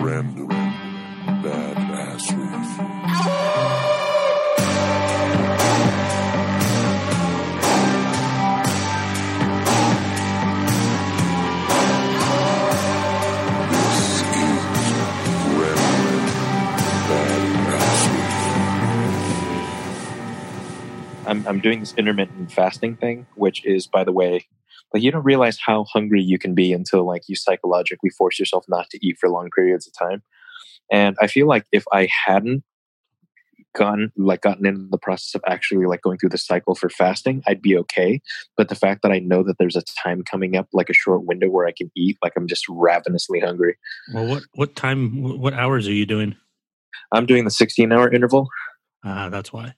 Random. I'm I'm doing this intermittent fasting thing, which is, by the way, like you don't realize how hungry you can be until like you psychologically force yourself not to eat for long periods of time. And I feel like if I hadn't gotten like gotten in the process of actually like going through the cycle for fasting, I'd be okay. But the fact that I know that there's a time coming up, like a short window where I can eat, like I'm just ravenously hungry. Well, what what time? What hours are you doing? I'm doing the 16 hour interval. Ah, that's why.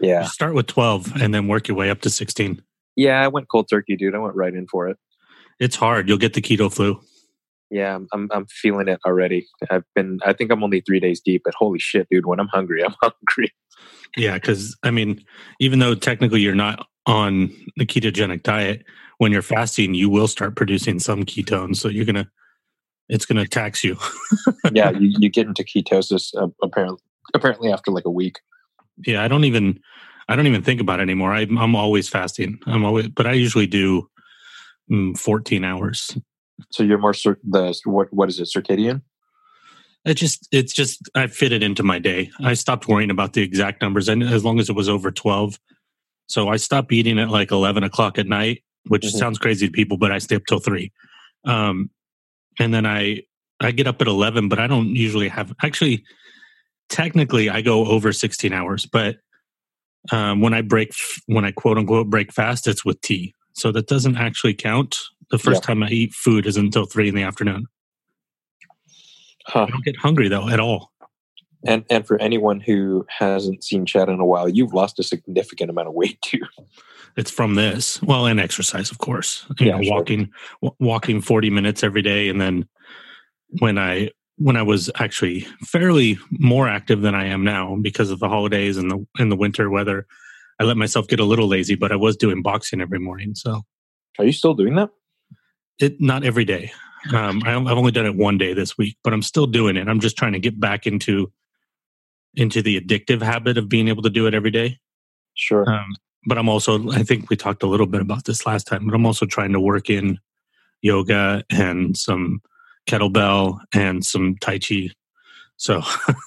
Yeah. You start with twelve and then work your way up to sixteen. Yeah, I went cold turkey, dude. I went right in for it. It's hard. You'll get the keto flu. Yeah, I'm, I'm feeling it already. I've been I think I'm only 3 days deep, but holy shit, dude, when I'm hungry, I'm hungry. Yeah, because I mean, even though technically you're not on the ketogenic diet, when you're fasting, you will start producing some ketones. So you're gonna, it's gonna tax you. yeah, you, you get into ketosis uh, apparently apparently after like a week. yeah, I don't even, I don't even think about it anymore. I, I'm always fasting. I'm always, but I usually do mm, 14 hours. So you're more the what what is it circadian? It just, it's just, I fit it into my day. I stopped worrying about the exact numbers, and as long as it was over 12. So I stopped eating at like 11 o'clock at night, which Mhm. sounds crazy to people, but I stay up till three. Um, and then I, I get up at 11, but I don't usually have, actually, technically I go over 16 hours, but um, when I break, when I quote unquote break fast, it's with tea. So that doesn't actually count. The first Yeah. time I eat food is until three in the afternoon. Huh. I don't get hungry though at all. And and for anyone who hasn't seen Chad in a while, you've lost a significant amount of weight too. It's from this. Well, and exercise, of course. You Yeah, know, sure. walking w- walking 40 minutes every day and then when I when I was actually fairly more active than I am now because of the holidays and the in the winter weather, I let myself get a little lazy, but I was doing boxing every morning. So, Are you still doing that? it not every day. Um, I, I've only done it one day this week, but I'm still doing it. I'm just trying to get back into into the addictive habit of being able to do it every day. Sure. Um, but I'm also, I think we talked a little bit about this last time, but I'm also trying to work in yoga and some kettlebell and some Tai Chi. So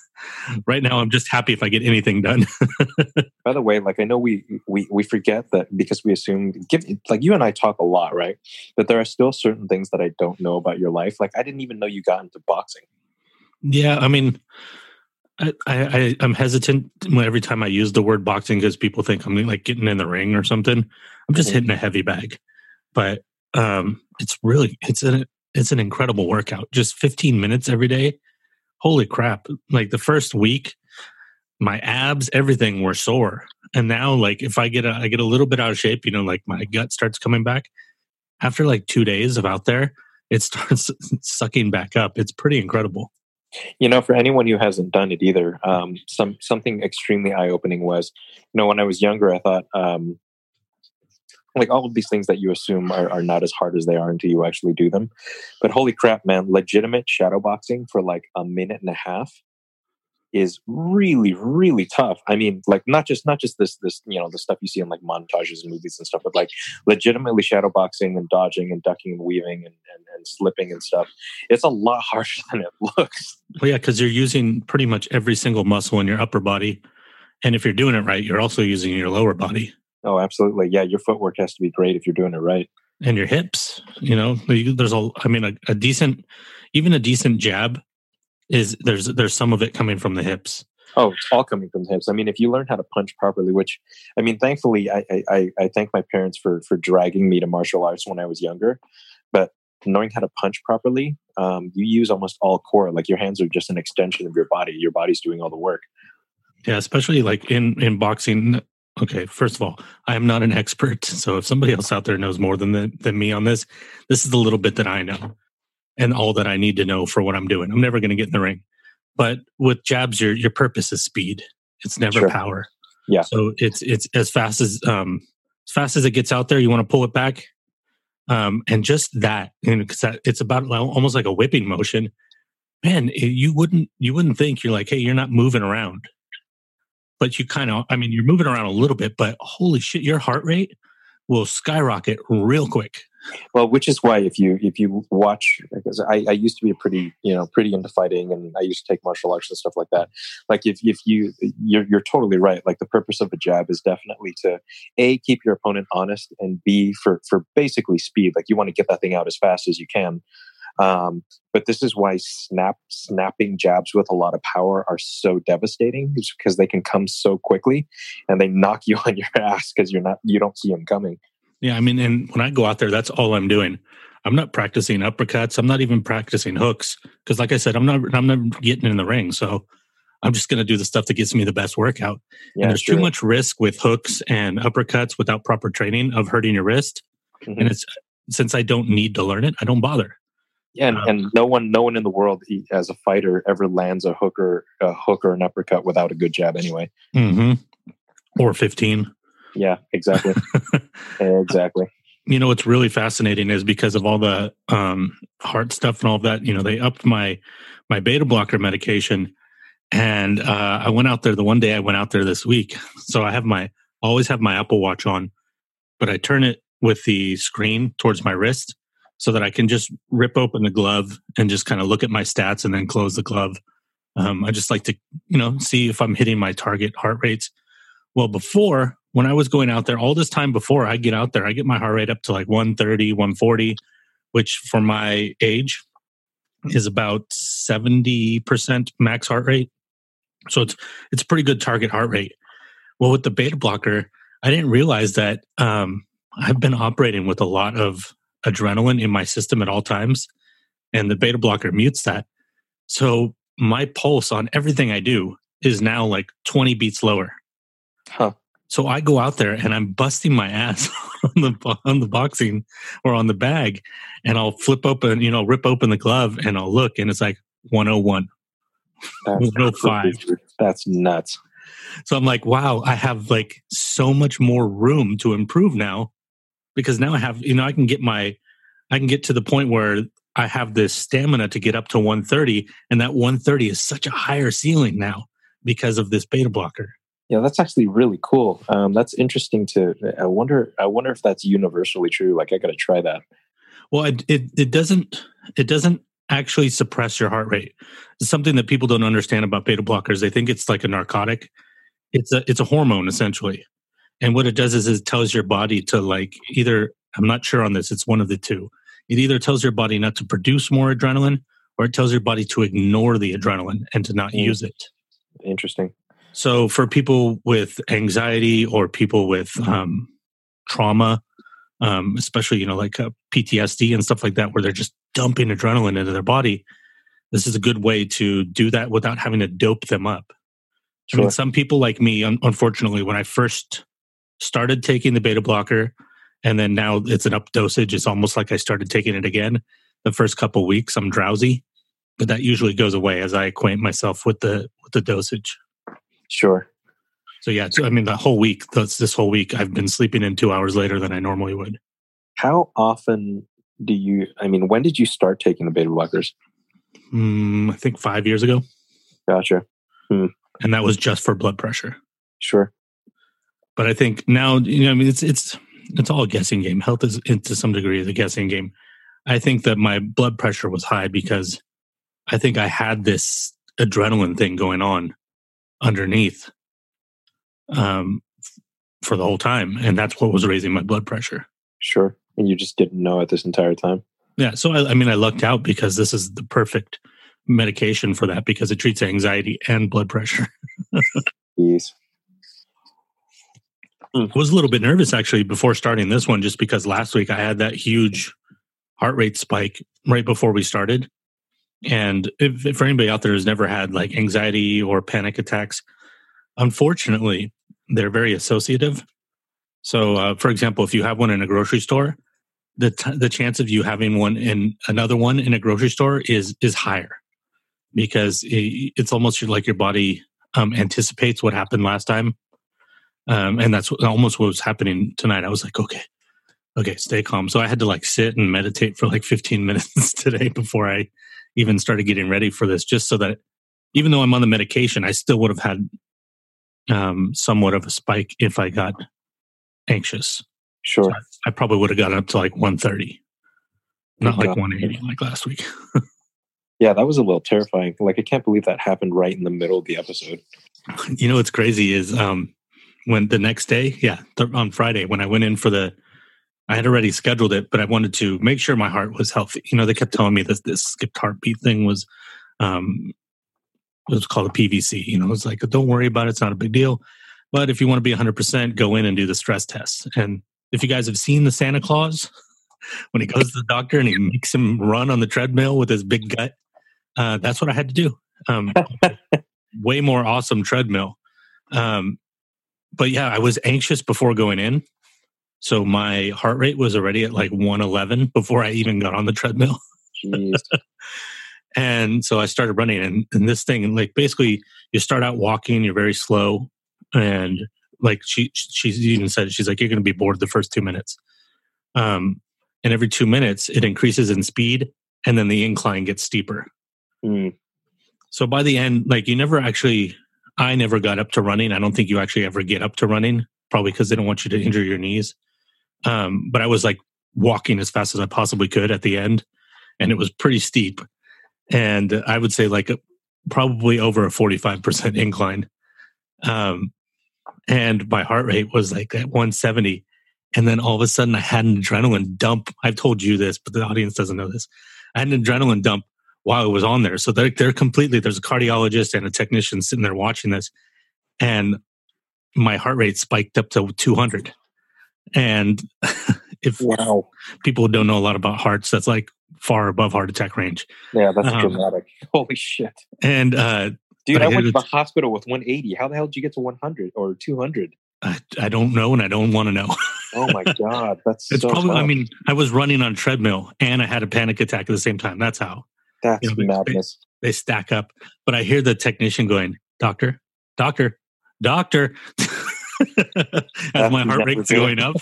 right now, I'm just happy if I get anything done. By the way, like I know we we we forget that because we assume give like you and I talk a lot, right? But there are still certain things that I don't know about your life. Like I didn't even know you got into boxing. yeah, I mean, I, I, I'm hesitant every time I use the word boxing because people think I'm like getting in the ring or something. I'm just Mhm. hitting a heavy bag, but um, it's really it's an it's an incredible workout. Just 15 minutes every day. Holy crap! Like the first week, my abs, everything were sore, and now like if I get a I get a little bit out of shape, you know, like my gut starts coming back. After like two days of out there, it starts sucking back up. It's pretty incredible. You know, for anyone who hasn't done it either, um, some something extremely eye opening was, you know, when I was younger, I thought, um, like all of these things that you assume are, are not as hard as they are until you actually do them. But holy crap, man, legitimate shadow boxing for like a minute and a half is really, really tough. I mean, like not just not just this this you know the stuff you see in like montages and movies and stuff, but like legitimately shadow boxing and dodging and ducking and weaving and, and, and slipping and stuff. It's a lot harsher than it looks. Well, yeah, because you're using pretty much every single muscle in your upper body, and if you're doing it right, you're also using your lower body Oh, absolutely. Yeah, your footwork has to be great if you're doing it right. and your hips. You know, there's a, I mean, a, a decent, even a decent jab is there's there's some of it coming from the hips. Oh, it's all coming from the hips. I mean, if you learn how to punch properly, which I mean, thankfully, I I, I- I thank my parents for for dragging me to martial arts when I was younger. But knowing how to punch properly, um, you use almost all core. Like your hands are just an extension of your body. Your body's doing all the work. Yeah, especially like in in boxing. Okay, first of all, I am not an expert, so if somebody else out there knows more than the, than me on this, this is the little bit that I know, and all that I need to know for what I'm doing. I'm never going to get in the ring, but with jabs, your your purpose is speed. It's never Sure. power. Yeah. So it's it's as fast as um as fast as it gets out there, you want to pull it back, um, and just that, and because that, it's about almost like a whipping motion. man, it- you wouldn't you wouldn't think you're like, hey, you're not moving around, but you kind of, I mean, you're moving around a little bit, but holy shit, your heart rate will skyrocket real quick. Well, which is why if you if you watch, because I, I used to be a pretty you know pretty into fighting, and I used to take martial arts and stuff like that. Like if if you you're you're totally right. Like the purpose of a jab is definitely to a keep your opponent honest, and b for for basically speed. Like you want to get that thing out as fast as you can. Um, but this is why snap snapping jabs with a lot of power are so devastating, is because they can come so quickly, and they knock you on your ass because you're not you don't see them coming. Yeah, I mean, and when I go out there, that's all I'm doing. I'm not practicing uppercuts. I'm not even practicing hooks because, like I said, I'm not. I'm not getting in the ring. So I'm just going to do the stuff that gets me the best workout. Yeah, and there's sure. too much risk with hooks and uppercuts without proper training of hurting your wrist. Mhm. And it's since I don't need to learn it, I don't bother. Yeah, and, Um, and no one, no one in the world as a fighter ever lands a hook or a hook or an uppercut without a good jab. Anyway, hmm Or 15. yeah, exactly, exactly. you know what's really fascinating is because of all the um, heart stuff and all that you know they upped my my beta blocker medication and uh, i went out there the one day i went out there this week so i have my always have my apple watch on but i turn it with the screen towards my wrist so that i can just rip open the glove and just kind of look at my stats and then close the glove um, i just like to you know see if i'm hitting my target heart rates well before when I was going out there, all this time before I get out there, I get my heart rate up to like 130, 140, which for my age is about 70% max heart rate. So it's it's pretty good target heart rate. Well, with the beta blocker, I didn't realize that um, I've been operating with a lot of adrenaline in my system at all times, and the beta blocker mutes that. So my pulse on everything I do is now like 20 beats lower. Huh. So I go out there and I'm busting my ass on the on the boxing or on the bag, and I'll flip open, you know, rip open the glove, and I'll look, and it's like 101. That's, No. Oh That's nuts. So I'm like, wow, I have like so much more room to improve now, because now I have, you know, I can get my, I can get to the point where I have this stamina to get up to 130, and that 130 is such a higher ceiling now because of this beta blocker. Yeah, that's actually really cool. Um, that's interesting to. I wonder. I wonder if that's universally true. Like, I got to try that. Well, it, it it doesn't it doesn't actually suppress your heart rate. It's something that people don't understand about beta blockers. They think it's like a narcotic. It's a it's a hormone essentially, and what it does is it tells your body to like either. I'm not sure on this. It's one of the two. It either tells your body not to produce more adrenaline, or it tells your body to ignore the adrenaline and to not Mm. use it. Interesting. So for people with anxiety or people with um, trauma, um, especially you know like uh, PTSD and stuff like that, where they're just dumping adrenaline into their body, this is a good way to do that without having to dope them up. I mean, some people like me, un- unfortunately, when I first started taking the beta blocker, and then now it's an up dosage, it's almost like I started taking it again. The first couple weeks, I'm drowsy, but that usually goes away as I acquaint myself with the with the dosage. Sure. So yeah, so, I mean, the whole week, this, this whole week, I've been sleeping in two hours later than I normally would. How often do you? I mean, when did you start taking the beta blockers? Mm, I think five years ago, Gotcha. and that was just for blood pressure. Sure. But I think now, you know, I mean, it's it's it's all a guessing game. Health is, to some degree, is a guessing game. I think that my blood pressure was high because I think I had this adrenaline thing going on underneath um, f- for the whole time, and that's what was raising my blood pressure. Sure. And you just didn't know it this entire time. Yeah, so I, I mean, I lucked out because this is the perfect medication for that because it treats anxiety and blood pressure. Jeez. I was a little bit nervous actually before starting this one, just because last week I had that huge heart rate spike right before we started. And if, if for anybody out there who's never had like anxiety or panic attacks, unfortunately, they're very associative. So, uh, for example, if you have one in a grocery store, the t- the chance of you having one in another one in a grocery store is is higher because it, it's almost like your body um, anticipates what happened last time, um, and that's what, almost what was happening tonight. I was like, okay, okay, stay calm. So I had to like sit and meditate for like 15 minutes today before I even started getting ready for this, just so that even though I'm on the medication, I still would have had um, somewhat of a spike if I got anxious. Sure. I probably would have gotten up to like 130, not like Yeah. 180 like last week. Yeah, that was a little terrifying. Like, I can't believe that happened right in the middle of the episode. you know what's crazy is um when the next day? Yeah th- on friday when i went in for the i had already scheduled it but i wanted to make sure my heart was healthy. You know they kept telling me that this skipped heartbeat thing was um it was called a pvc you know it's like don't worry about it it's not a big deal but if you want to be 100% go in and do the stress test. And if you guys have seen the santa clause when he goes to the doctor and he makes him run on the treadmill with his big gut uh, that's what i had to do. Um, way more awesome treadmill. Um, but yeah, I was anxious before going in. So my heart rate was already at like 111 before I even got on the treadmill. And so I started running and, and this thing, like basically you start out walking, you're very slow. And like she, she's even said, she's like, you're going to be bored the first two minutes. Um, and every two minutes it increases in speed and then the incline gets steeper. Hmm. So by the end, like you never actually, I never got up to running. I don't think you actually ever get up to running, probably because they don't want you to injure your knees. Um, but I was like walking as fast as I possibly could at the end, and it was pretty steep. And I would say like probably over a 45% incline. Um, and my heart rate was like at 170. And then all of a sudden I had an adrenaline dump. I've told you this, but the audience doesn't know this. I had an adrenaline dump while it was on there. So they're, they're completely, there's a cardiologist and a technician sitting there watching this. And my heart rate spiked up to 200. And if Wow. people don't know a lot about hearts, that's like far above heart attack range. Yeah, that's Um, dramatic. Holy shit. And uh, Dude, I I went to the hospital with 180. How the hell did you get to 100 or 200? I, I don't know and I don't want to know. Oh my god, that's It's so probably, I mean, I was running on a treadmill and I had a panic attack at the same time. That's how that's you know, they- madness. they stack up. But I hear the technician going, Doctor, Doctor, Doctor, as my heart rate's going up.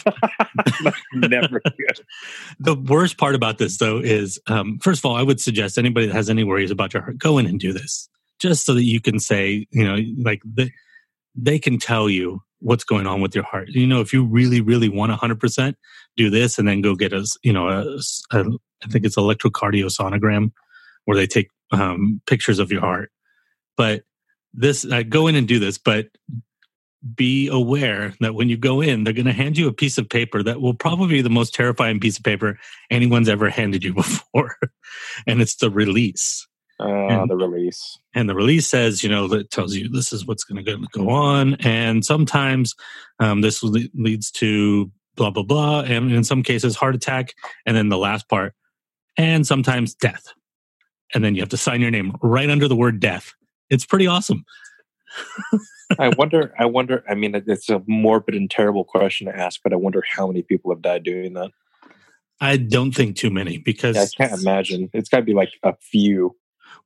Never the worst part about this though is um, first of all i would suggest anybody that has any worries about your heart go in and do this just so that you can say you know like they, they can tell you what's going on with your heart you know if you really really want 100% do this and then go get a, you know a, a- I think it's electrocardiosonogram where they take um, pictures of your heart but this uh, go in and do this but be aware that when you go in, they're going to hand you a piece of paper that will probably be the most terrifying piece of paper anyone's ever handed you before. and it's the release. Uh, And- the release. And the release says, you know, that tells you this is what's going to go on. And sometimes um, this le- leads to blah, blah, blah. And in some cases, heart attack. And then the last part, and sometimes death. And then you have to sign your name right under the word death. It's pretty awesome. I wonder. I wonder. I mean, it's a morbid and terrible question to ask, but I wonder how many people have died doing that. I don't think too many because I can't imagine. It's got to be like a few.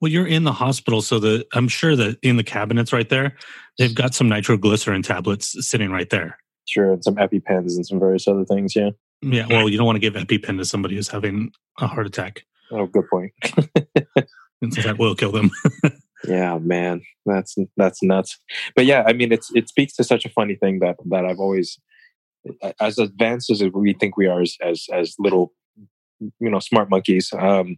Well, you're in the hospital, so the I'm sure that in the cabinets right there, they've got some nitroglycerin tablets sitting right there. Sure, and some EpiPens and some various other things. Yeah. Yeah, well, you don't want to give EpiPen to somebody who's having a heart attack, Oh, good point. that will kill them. Yeah, man, that's that's nuts. But yeah, I mean, it's it speaks to such a funny thing that that I've always, as advanced as we think we are as as, as little, you know, smart monkeys, um,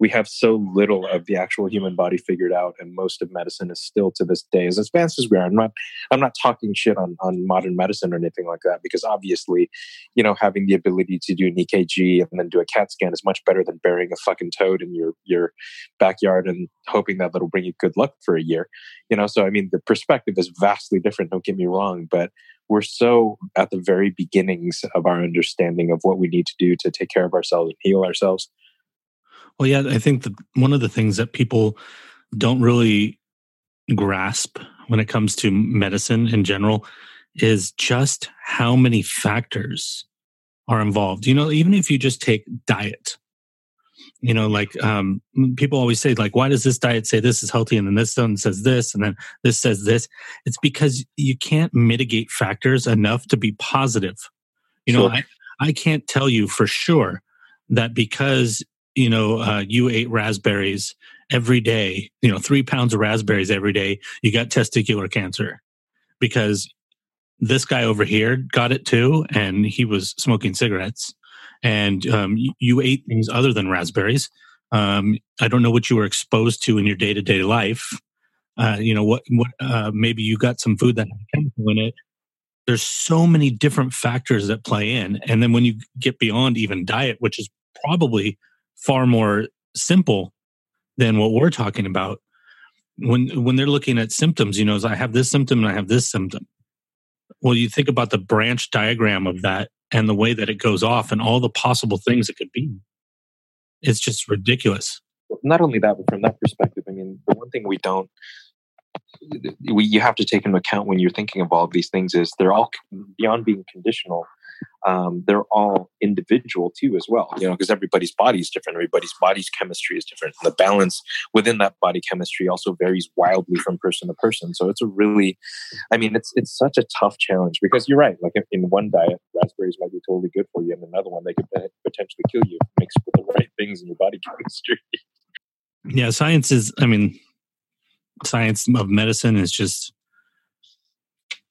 we have so little of the actual human body figured out, and most of medicine is still to this day as advanced as we are. I'm not I'm not talking shit on on modern medicine or anything like that because obviously, you know, having the ability to do an EKG and then do a CAT scan is much better than burying a fucking toad in your your backyard and hoping that that'll bring you good luck for a year. You know, so I mean, the perspective is vastly different. Don't get me wrong, but we're so at the very beginnings of our understanding of what we need to do to take care of ourselves and heal ourselves. well, yeah, I think one of the things that people don't really grasp when it comes to medicine in general is just how many factors are involved. You know, even if you just take diet, you know, like um, people always say, like, why does this diet say this is healthy and then this one says this and then this says this? It's because you can't mitigate factors enough to be positive. You know, I, I can't tell you for sure that because you know, uh, you ate raspberries every day, you know, three pounds of raspberries every day, you got testicular cancer because this guy over here got it too, and he was smoking cigarettes. And um, you, ate things other than raspberries. Um, I don't know what you were exposed to in your day to day life. Uh, you know what? What? Uh, maybe you got some food that had chemical in it. There's so many different factors that play in, and then when you get beyond even diet, which is probably far more simple than what we're talking about, when when they're looking at symptoms, you know, I have this symptom and I have this symptom. Well, you think about the branch diagram of that and the way that it goes off and all the possible things it could be. It's just ridiculous. not only that, but from that perspective, I mean, the one thing we don't, we you have to take into account when you're thinking of all of these things is they're all beyond being conditional. Um, they're all individual too, as well. You know, because everybody's body is different. Everybody's body's chemistry is different. And the balance within that body chemistry also varies wildly from person to person. So it's a really, I mean, it's it's such a tough challenge because you're right. Like in one diet, raspberries might be totally good for you, and another one they could potentially kill you mixed with the right things in your body chemistry. Yeah, science is. I mean, science of medicine is just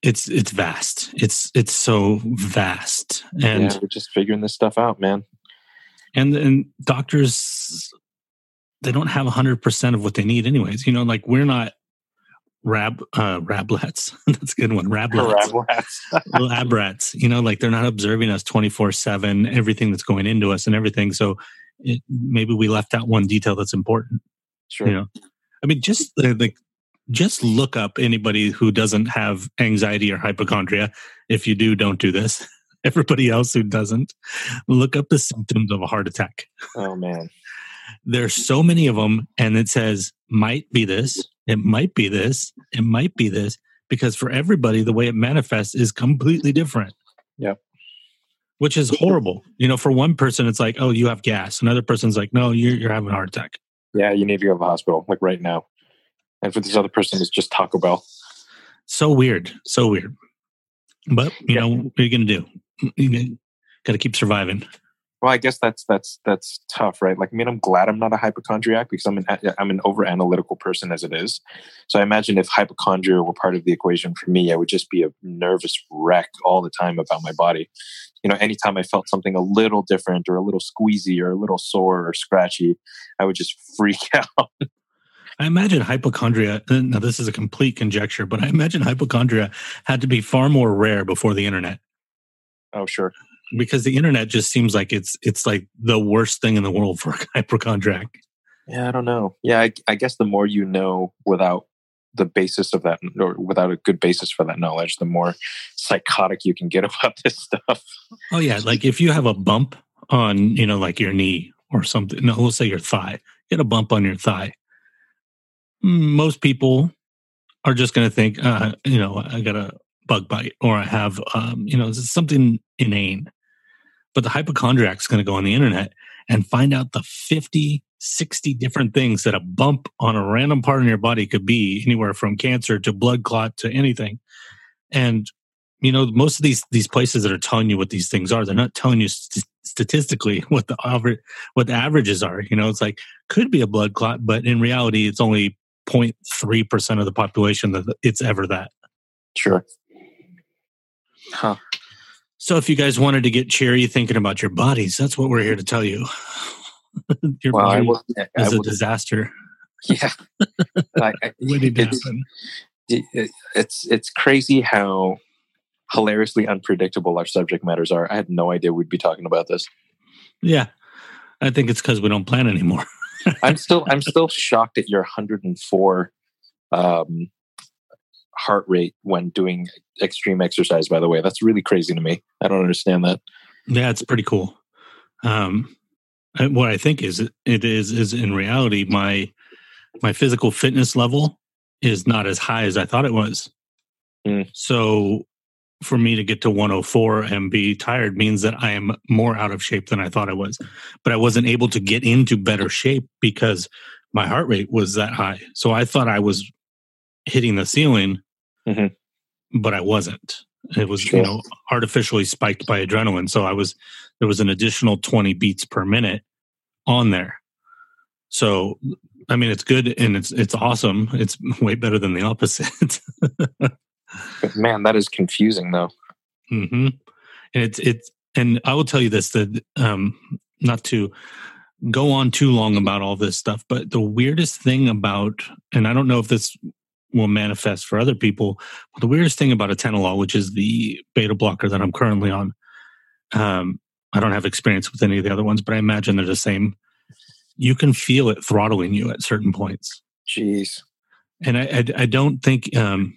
it's it's vast. It's it's so vast, and yeah, we're just figuring this stuff out, man. And and doctors they don't have hundred percent of what they need, anyways. You know, like we're not rab uh rablets. That's a good one. Rablets. Rablets. lab rats. You know, like they're not observing us twenty four seven, everything that's going into us and everything. So it, maybe we left out one detail that's important. Sure. You know, I mean, just like just look up anybody who doesn't have anxiety or hypochondria. If you do, don't do this. Everybody else who doesn't, look up the symptoms of a heart attack. Oh man, there's so many of them, and it says might be this, it might be this, it might be this, because for everybody, the way it manifests is completely different. Yep. Which is horrible. You know, for one person, it's like, oh, you have gas. Another person's like, no, you're, you're having a heart attack. Yeah, you need to go to the hospital, like right now. And for this other person, it's just Taco Bell. So weird. So weird. But, you yeah. know, what are you going to do? You got to keep surviving. Well, I guess that's that's that's tough, right? Like, I mean, I'm glad I'm not a hypochondriac because I'm an I'm an over analytical person as it is. So I imagine if hypochondria were part of the equation for me, I would just be a nervous wreck all the time about my body. You know, anytime I felt something a little different or a little squeezy or a little sore or scratchy, I would just freak out. I imagine hypochondria, uh, now this is a complete conjecture, but I imagine hypochondria had to be far more rare before the internet. Oh, sure. Because the internet just seems like it's it's like the worst thing in the world for a hypochondriac. Yeah, I don't know. Yeah, I, I guess the more you know without the basis of that, or without a good basis for that knowledge, the more psychotic you can get about this stuff. Oh yeah, like if you have a bump on, you know, like your knee or something. No, we'll say your thigh. You Get a bump on your thigh most people are just going to think, uh, you know, I got a bug bite or I have, um, you know, something inane. But the hypochondriac is going to go on the internet and find out the 50, 60 different things that a bump on a random part in your body could be anywhere from cancer to blood clot to anything. And, you know, most of these, these places that are telling you what these things are, they're not telling you st- statistically what the what the averages are. You know, it's like could be a blood clot, but in reality, it's only 0.3% of the population that it's ever that. Sure. Huh. So if you guys wanted to get cheery thinking about your bodies, that's what we're here to tell you. your well, body will, is a disaster. Yeah. I, I, it's, it's, it's crazy how hilariously unpredictable our subject matters are. I had no idea we'd be talking about this. Yeah. I think it's because we don't plan anymore. I'm still I'm still shocked at your 104 um, heart rate when doing extreme exercise. By the way, that's really crazy to me. I don't understand that. Yeah, it's pretty cool. Um, what I think is it is is in reality my my physical fitness level is not as high as I thought it was. Mm. So for me to get to 104 and be tired means that I am more out of shape than I thought I was. But I wasn't able to get into better shape because my heart rate was that high. So I thought I was hitting the ceiling, mm-hmm. but I wasn't. It was, sure. you know, artificially spiked by adrenaline. So I was, there was an additional 20 beats per minute on there. So, I mean, it's good and it's it's awesome. It's way better than the opposite. But man, that is confusing though. hmm And it's it's and I will tell you this that um not to go on too long about all this stuff, but the weirdest thing about and I don't know if this will manifest for other people, but the weirdest thing about atenolol, which is the beta blocker that I'm currently on, um, I don't have experience with any of the other ones, but I imagine they're the same. You can feel it throttling you at certain points Jeez. and I, I, I don't think um,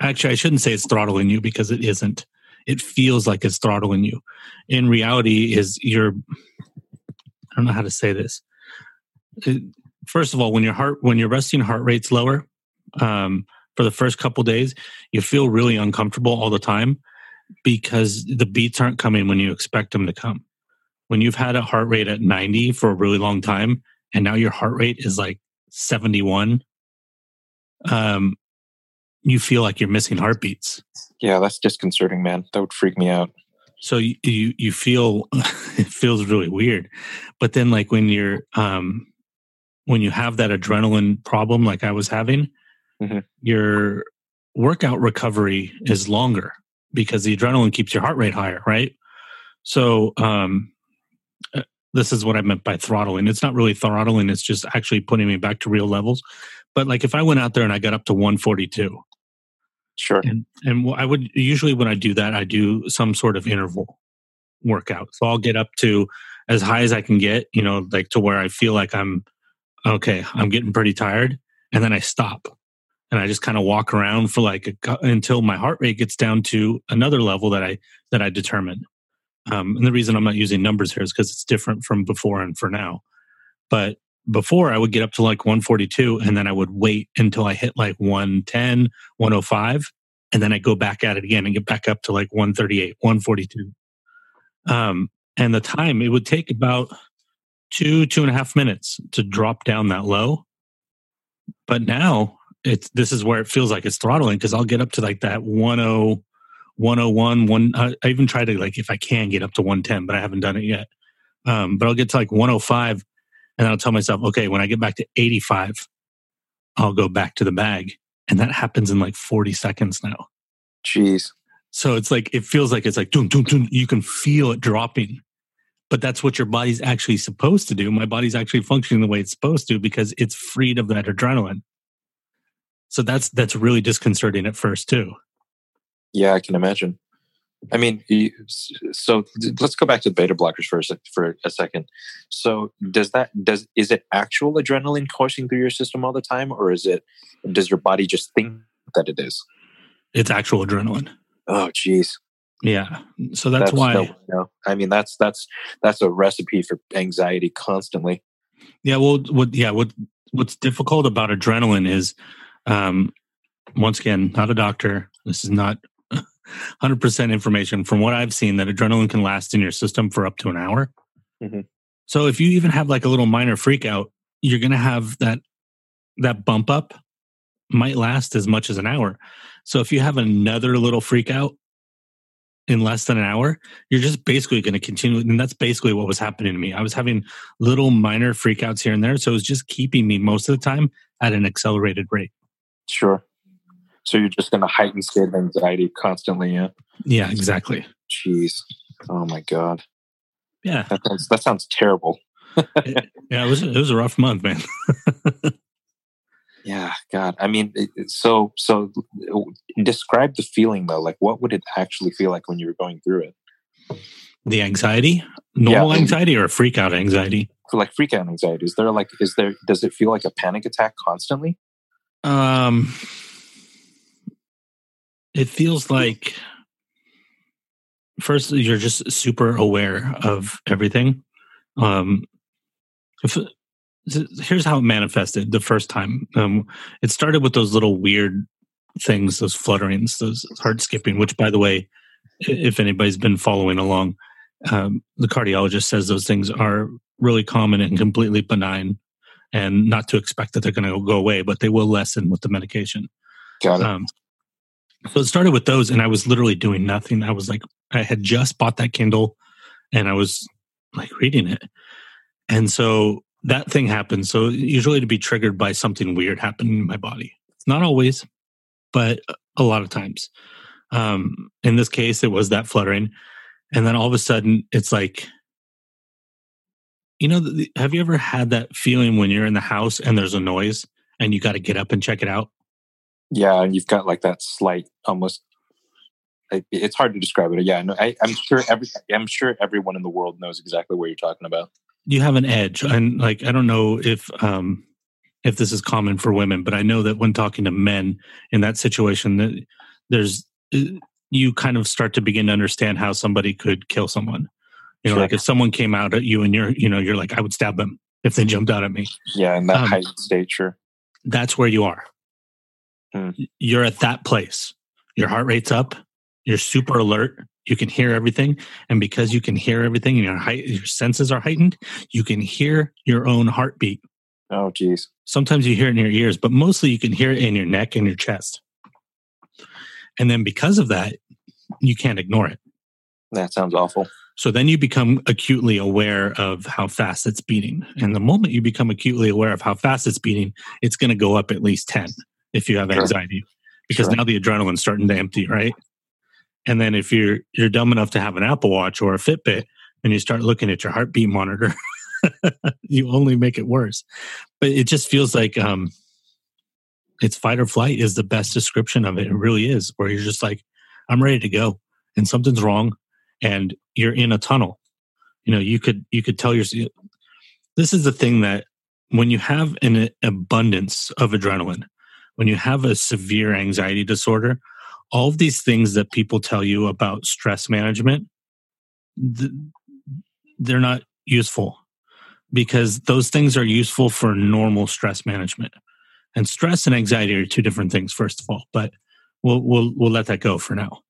actually I shouldn't say it's throttling you because it isn't. It feels like it's throttling you. In reality, is your I don't know how to say this. It- first of all, when your heart when your resting heart rate's lower, um, for the first couple days, you feel really uncomfortable all the time because the beats aren't coming when you expect them to come. When you've had a heart rate at 90 for a really long time, and now your heart rate is like 71, um, you feel like you're missing heartbeats. Yeah, that's disconcerting, man. That would freak me out. So you you, you feel it feels really weird. But then like when you're um when you have that adrenaline problem like I was having, Mhm. your workout recovery is longer because the adrenaline keeps your heart rate higher, right? So um uh, this is what I meant by throttling. It's not really throttling, it's just actually putting me back to real levels. But like if I went out there and I got up to 142, Sure. and and I would usually when I do that, I do some sort of interval workout. So I'll get up to as high as I can get, you know, like to where I feel like I'm okay. I'm getting pretty tired, and then I stop, and I just kind of walk around for like a, until my heart rate gets down to another level that I that I determine. Um, and the reason I'm not using numbers here is because it's different from before and for now. But before I would get up to like 142 and then I would wait until I hit like 110, 105 and then I go back at it again and get back up to like 138, 142. Um, and the time it would take about two, two and a half minutes to drop down that low. But now it's this is where it feels like it's throttling because I'll get up to like that 10, 101, one. I I even try to like if I can get up to 110, but I haven't done it yet. Um, but I'll get to like 105 and I'll tell myself, okay, when I get back to 85, I'll go back to the bag. And that happens in like 40 seconds now. Jeez. So it's like it feels like it's like doom, doom, doom. you can feel it dropping. But that's what your body's actually supposed to do. My body's actually functioning the way it's supposed to because it's freed of that adrenaline. So that's that's really disconcerting at first too. Yeah, I can imagine. I mean, so let's go back to the beta blockers for a, sec- for a second. So, does that does is it actual adrenaline coursing through your system all the time, or is it does your body just think that it is? It's actual adrenaline. Oh, geez, Yeah. So that's, why no, no. I mean, that's that's that's a recipe for anxiety constantly. Yeah, well, what yeah, what what's difficult about adrenaline is, um, once again, not a doctor. This is not hundred percent information from what I've seen that adrenaline can last in your system for up to an hour. Mhm. So if you even have like a little minor freak out, you're gonna have that that bump up might last as much as an hour. So if you have another little freak out in less than an hour, you're just basically going to continue. And that's basically what was happening to me. I was having little minor freakouts here and there. So it was just keeping me most of the time at an accelerated rate. Sure. So you're just going to heighten state of anxiety constantly. Yeah. Yeah, exactly. Jeez. Oh my god. Yeah. That sounds that sounds terrible. Yeah. It was, it was a rough month, man. Yeah, God. I mean, it- it- so so describe the feeling though. Like, what would it actually feel like when you were going through it? the anxiety, normal Yeah. anxiety or freak out anxiety? Like freak out anxiety, is there like is there does it feel like a panic attack constantly? Um, it feels like first you're just super aware of everything. Um, if, here's how it manifested the first time. Um, it started with those little weird things, those flutterings, those heart skipping. Which, by the way, if anybody's been following along, um, the cardiologist says those things are really common and completely benign and not to expect that they're going to go away, but they will lessen with the medication. Got it. Um, so it started with those, and I was literally doing nothing. I was like, I had just bought that Kindle, and I was like reading it, and so that thing happened. So usually to be triggered by something weird happening in my body. Not always, but a lot of times. Um, in this case, it was that fluttering, and then all of a sudden, it's like, you know, have you ever had that feeling when you're in the house and there's a noise and you got to get up and check it out? Yeah, and you've got like that slight, almost. I- It's hard to describe it. Yeah, no, I, I'm sure every. I'm sure everyone in the world knows exactly what you're talking about. you have an edge and like i don't know if um if this is common for women but i know that when talking to men in that situation that there's uh, you kind of start to begin to understand how somebody could kill someone you know Sure. like if someone came out at you and you're you know you're like i would stab them if they jumped out at me Yeah, in that Um, heightened state, sure. that's where you are Hmm. you're at that place. Your heart rate's up. You're super alert. You can hear everything. And because you can hear everything and your height, your senses are heightened you can hear your own heartbeat. Oh, geez. sometimes you hear it in your ears but mostly you can hear it in your neck and your chest. And then because of that you can't ignore it. That sounds awful. so then you become acutely aware of how fast it's beating. And the moment you become acutely aware of how fast it's beating it's going to go up at least 10 if you have Sure. anxiety because Sure. now the adrenaline's starting to empty right and then if you're you're dumb enough to have an apple watch or a fitbit and you start looking at your heartbeat monitor you only make it worse but it just feels like um it's fight or flight is the best description of it it really is where you're just like i'm ready to go and something's wrong and you're in a tunnel you know you could you could tell your this is the thing that when you have an abundance of adrenaline when you have a severe anxiety disorder all of these things that people tell you about stress management, they're not useful because those things are useful for normal stress management. And stress and anxiety are two different things first of all but we'll we'll we'll let that go for now.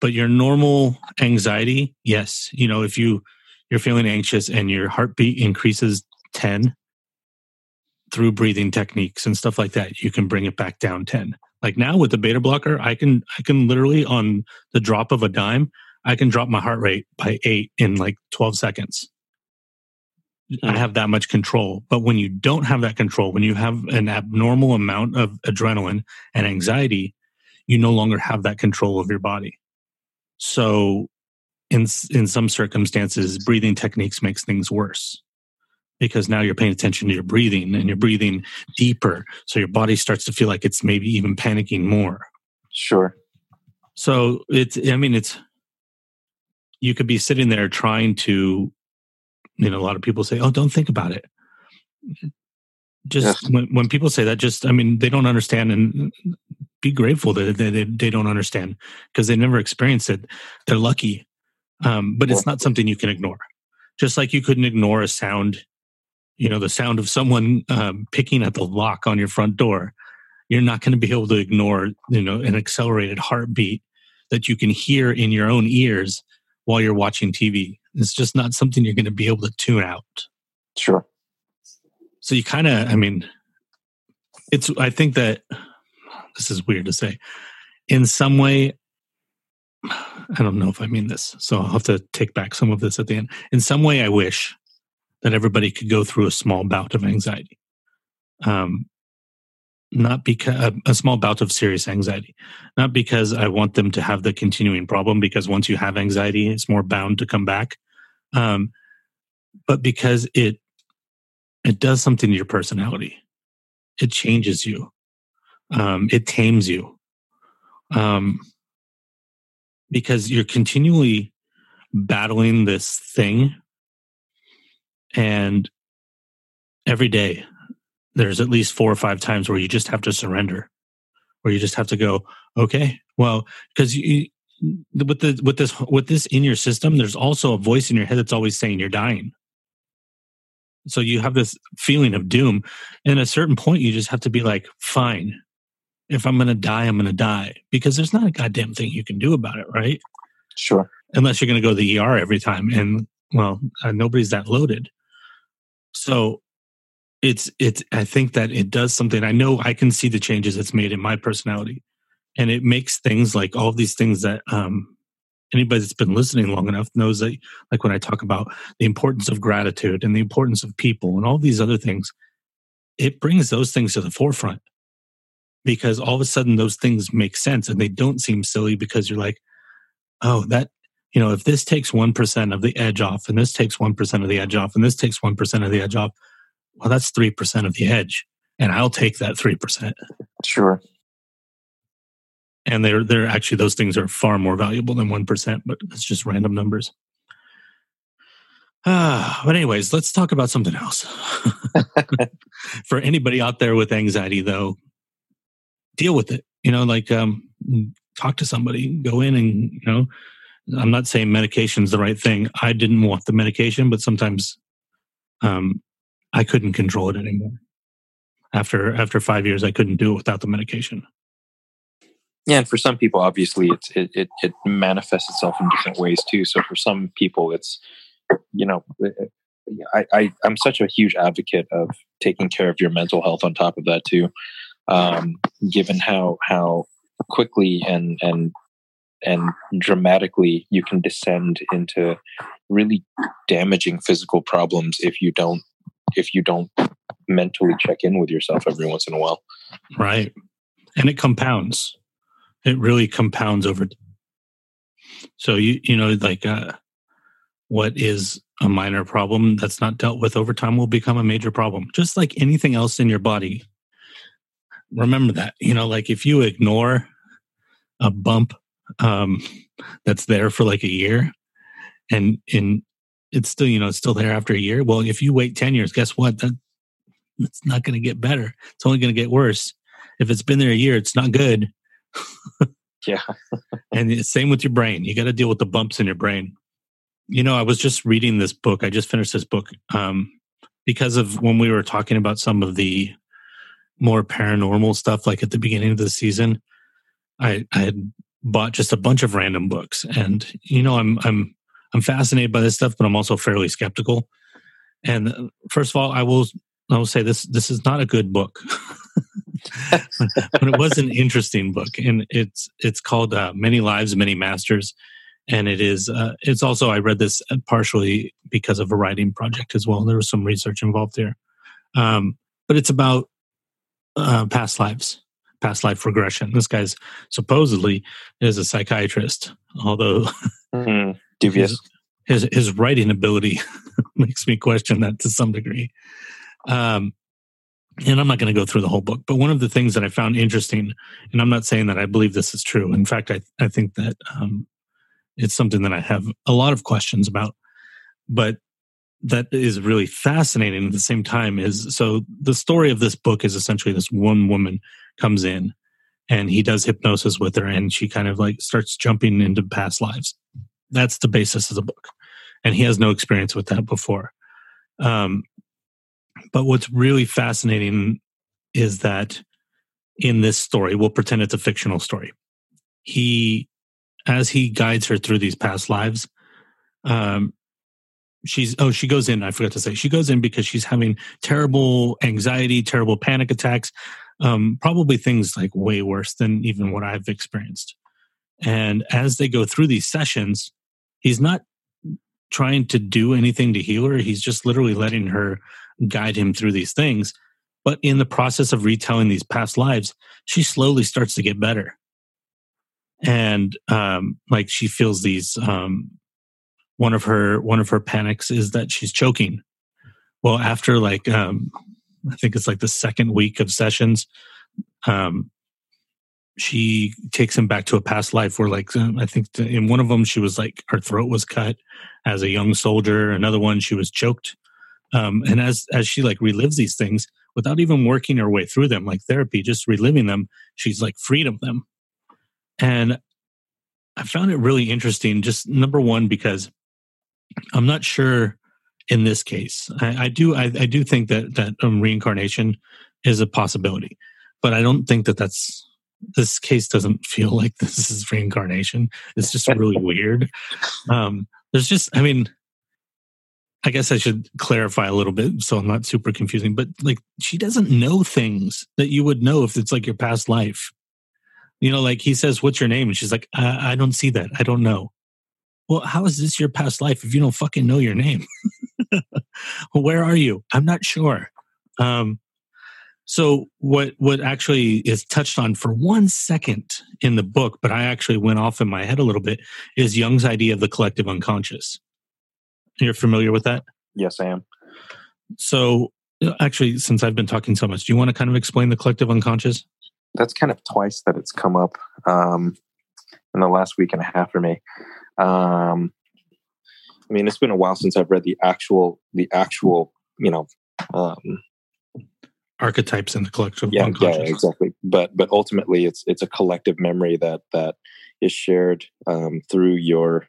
But your normal anxiety yes you know if you you're feeling anxious and your heartbeat increases 10 through breathing techniques and stuff like that you can bring it back down 10 like now with the beta blocker i can i can literally on the drop of a dime i can drop my heart rate by 8 in like 12 seconds. I Hmm. have that much control. But when you don't have that control when you have an abnormal amount of adrenaline and anxiety you no longer have that control of your body. So in in some circumstances breathing techniques makes things worse because now you're paying attention to your breathing and you're breathing deeper. So your body starts to feel like it's maybe even panicking more. Sure. so it's i mean it's you could be sitting there trying to you know a lot of people say oh don't think about it. Just Yes. when, when people say that just i mean they don't understand and be grateful that they, they, they don't understand because they never experienced it. They're lucky. Um, but it's not something you can ignore. Just like you couldn't ignore a sound you know the sound of someone um, picking at the lock on your front door you're not going to be able to ignore you know an accelerated heartbeat that you can hear in your own ears while you're watching tv it's just not something you're going to be able to tune out. Sure. so you kind of i mean it's i think that this is weird to say in some way i don't know if i mean this so i'll have to take back some of this at the end. In some way i wish that everybody could go through a small bout of anxiety. Um not because a, a small bout of serious anxiety. Not because i want them to have the continuing problem because once you have anxiety it's more bound to come back. Um but because it it does something to your personality. It changes you. Um, it tames you. Um, because you're continually battling this thing and every day there's at least four or five times where you just have to surrender where you just have to go okay well because you with the with this with this in your system there's also a voice in your head that's always saying you're dying. So you have this feeling of doom. And at a certain point you just have to be like fine. If i'm going to die i'm going to die. Because there's not a goddamn thing you can do about it right? Sure. unless you're going to go to the er every time. And well uh, nobody's that loaded so it's it's i think that it does something i know i can see the changes it's made in my personality and it makes things like all these things that um anybody that's been listening long enough knows that like when i talk about the importance of gratitude and the importance of people and all these other things it brings those things to the forefront. Because all of a sudden those things make sense and they don't seem silly because you're like oh that you know if this takes 1% of the edge off and this takes 1% of the edge off and this takes 1% of the edge off well that's 3% of the edge and i'll take that 3% Sure. and they're they're actually those things are far more valuable than one percent, but it's just random numbers. Ah, but anyways, let's talk about something else. For anybody out there with anxiety, though, deal with it. You know, like um, talk to somebody, go in, and you know, I'm not saying medication's the right thing. I didn't want the medication, but sometimes um, I couldn't control it anymore. After after five years, I couldn't do it without the medication. Yeah, and for some people, obviously, it, it it manifests itself in different ways too. So for some people, it's you know, I, I I'm such a huge advocate of taking care of your mental health on top of that too. Um, given how how quickly and and and dramatically you can descend into really damaging physical problems if you don't if you don't mentally check in with yourself every once in a while. Right. And it compounds. It really compounds over. time. So you you know like uh, what is a minor problem that's not dealt with over time will become a major problem. Just like anything else in your body. Remember that. You know, like if you ignore a bump um, that's there for like a year, and and it's still you know it's still there after a year. Well, if you wait ten years, guess what? That it's not going to get better. It's only going to get worse. If it's been there a year, it's not good. Yeah. and same with your brain. You got to deal with the bumps in your brain. You know, I was just reading this book. I just finished this book um, because of when we were talking about some of the more paranormal stuff, like at the beginning of the season. I, I had bought just a bunch of random books, and you know, I'm I'm I'm fascinated by this stuff, but I'm also fairly skeptical. And uh, first of all, I will I will say this this is not a good book. but it was an interesting book and it's it's called uh, many lives many masters. And it is uh, it's also i read this partially because of a writing project as well. There was some research involved there. Um, but it's about uh, past lives past life regression this guy's supposedly is a psychiatrist although Mm, dubious. his his writing ability makes me question that to some degree. Um, and I'm not going to go through the whole book, but one of the things that I found interesting, and I'm not saying that I believe this is true. In fact, I I think that um, it's something that I have a lot of questions about, but that is really fascinating at the same time is so the story of this book is essentially this one woman comes in and he does hypnosis with her and she kind of like starts jumping into past lives. That's the basis of the book. And he has no experience with that before. Um, but what's really fascinating is that in this story we'll pretend it's a fictional story. He as he guides her through these past lives um, she's oh she goes in i forgot to say she goes in because she's having terrible anxiety terrible panic attacks um, probably things like way worse than even what i've experienced. And as they go through these sessions he's not trying to do anything to heal her. He's just literally letting her guide him through these things. But in the process of retelling these past lives she slowly starts to get better. And um, like she feels these um, one of her one of her panics is that she's choking. Well after like um i think it's like the second week of sessions um she takes him back to a past life where like um, i think in one of them she was like her throat was cut as a young soldier. Another one she was choked. Um and as as she like relives these things without even working her way through them like therapy just reliving them she's like freed of them. And i found it really interesting just number one because I'm not sure in this case. I, I do I, I do think that that um, reincarnation is a possibility, but I don't think that that's this case doesn't feel like this is reincarnation. It's just really weird. Um, there's just I mean, I guess I should clarify a little bit so I'm not super confusing. But like she doesn't know things that you would know if it's like your past life. You know, like he says, "What's your name?" and she's like, "I, I don't see that. I don't know." well, how is this your past life if you don't fucking know your name? Where are you? I'm not sure. Um, so what what actually is touched on for one second in the book, but I actually went off in my head a little bit, is Jung's idea of the collective unconscious. You're familiar with that? Yes, I am. So actually, since I've been talking so much, do you want to kind of explain the collective unconscious? That's kind of twice that it's come up um, in the last week and a half for me. Um, I mean, it's been a while since I've read the actual, the actual, you know, um, Archetypes in the collective yeah, yeah, exactly. But but ultimately, it's it's a collective memory that that is shared um, through your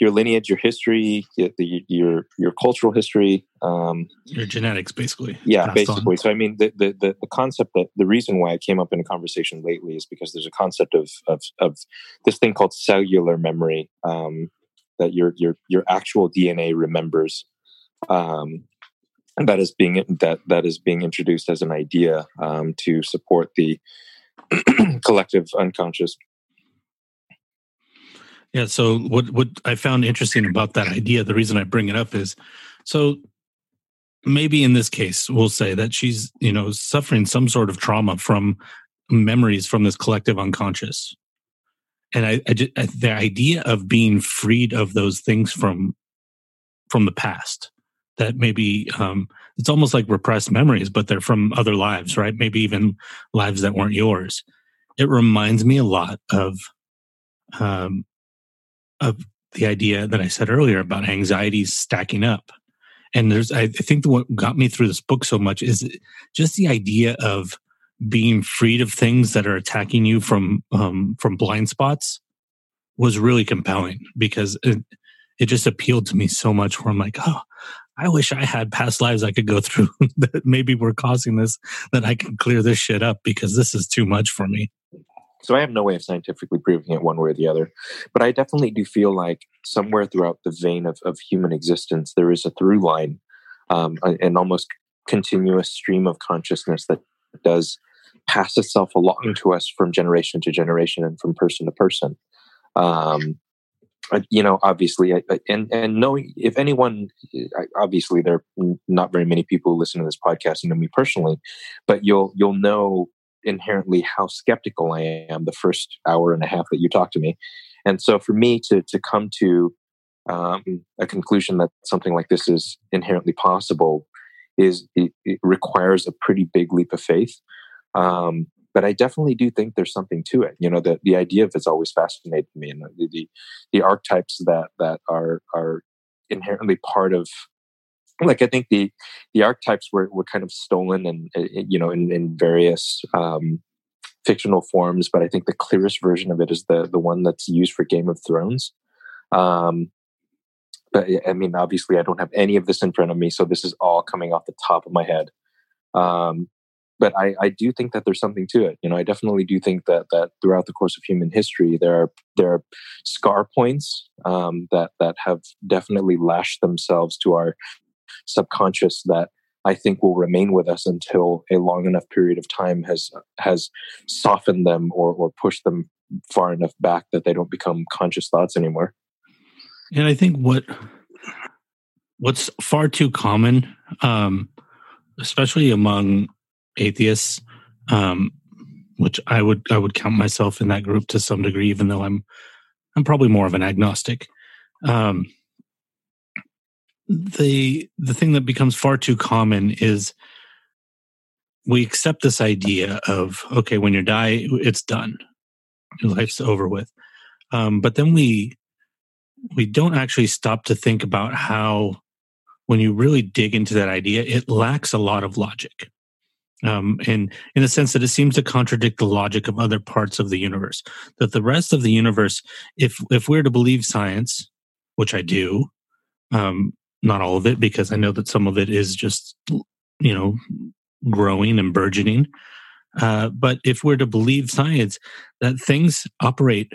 your lineage, your history, y- the, your your cultural history. Um, Your genetics, basically. yeah, passed on. basically. So I mean, the, the the the concept that the reason why it came up in a conversation lately is because there's a concept of of of this thing called cellular memory um, that your your your actual DNA remembers. Um, and that is being that that is being introduced as an idea um, to support the collective unconscious. Yeah. So what what I found interesting about that idea, the reason I bring it up is, so maybe in this case, we'll say that she's you know suffering some sort of trauma from memories from this collective unconscious, and I, I, ju- I the idea of being freed of those things from from the past that maybe um, it's almost like repressed memories, but they're from other lives, right? Maybe even lives that weren't yours. It reminds me a lot of um, of the idea that I said earlier about anxieties stacking up. And there's, I I think what got me through this book so much is just the idea of being freed of things that are attacking you from um, from blind spots was really compelling because it, it just appealed to me so much. Where I'm like, oh, I wish I had past lives I could go through that maybe were causing this, that I can clear this shit up because this is too much for me. So I have no way of scientifically proving it one way or the other, but I definitely do feel like somewhere throughout the vein of, of human existence there is a through line, um, an almost continuous stream of consciousness that does pass itself along to us from generation to generation and from person to person. Um, uh, you know, obviously, and and knowing if anyone, obviously, there are not very many people who listen to this podcast and know me personally, but you'll you'll know inherently how skeptical I am the first hour and a half that you talk to me, and so for me to to come to um, a conclusion that something like this is inherently possible is it, it requires a pretty big leap of faith. Um, but I definitely do think there's something to it. You know, the the idea of it's always fascinated me, and the the, the archetypes that that are are inherently part of. Like I think the the archetypes were were kind of stolen and uh, you know in in various um, fictional forms, but I think the clearest version of it is the the one that's used for Game of Thrones. Um, but I mean, obviously, I don't have any of this in front of me, so this is all coming off the top of my head. Um, but I, I do think that there's something to it. You know, I definitely do think that that throughout the course of human history, there are there are scar points um, that that have definitely lashed themselves to our subconscious that I think will remain with us until a long enough period of time has has softened them or or pushed them far enough back that they don't become conscious thoughts anymore. And I think what what's far too common, um, especially among atheists, um, which I would I would count myself in that group to some degree, even though I'm I'm probably more of an agnostic. Um, the the thing that becomes far too common is we accept this idea of okay, when you die, it's done, your life's over with. Um, but then we we don't actually stop to think about how when you really dig into that idea it lacks a lot of logic. Um, and in the sense that it seems to contradict the logic of other parts of the universe. That the rest of the universe if if we're to believe science which i do um, not all of it because i know that some of it is just you know growing and burgeoning uh, but if we're to believe science that things operate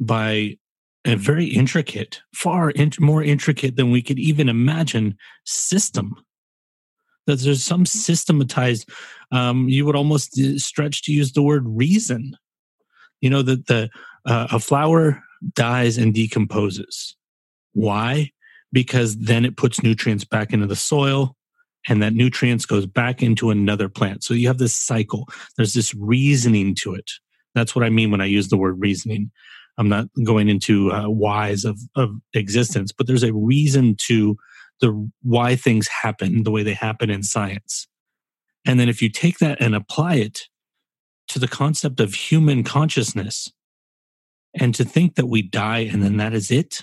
by a very intricate, far in, more intricate than we could even imagine system. That there's some systematized, um, you would almost uh, stretch to use the word reason. You know that the uh, a flower dies and decomposes. Why? Because then it puts nutrients back into the soil and that nutrients goes back into another plant. So you have this cycle. There's this reasoning to it. That's what I mean when I use the word reasoning. I'm not going into uh, whys of, of existence, but there's a reason to the why things happen the way they happen in science. And then if you take that and apply it to the concept of human consciousness and to think that we die and then that is it,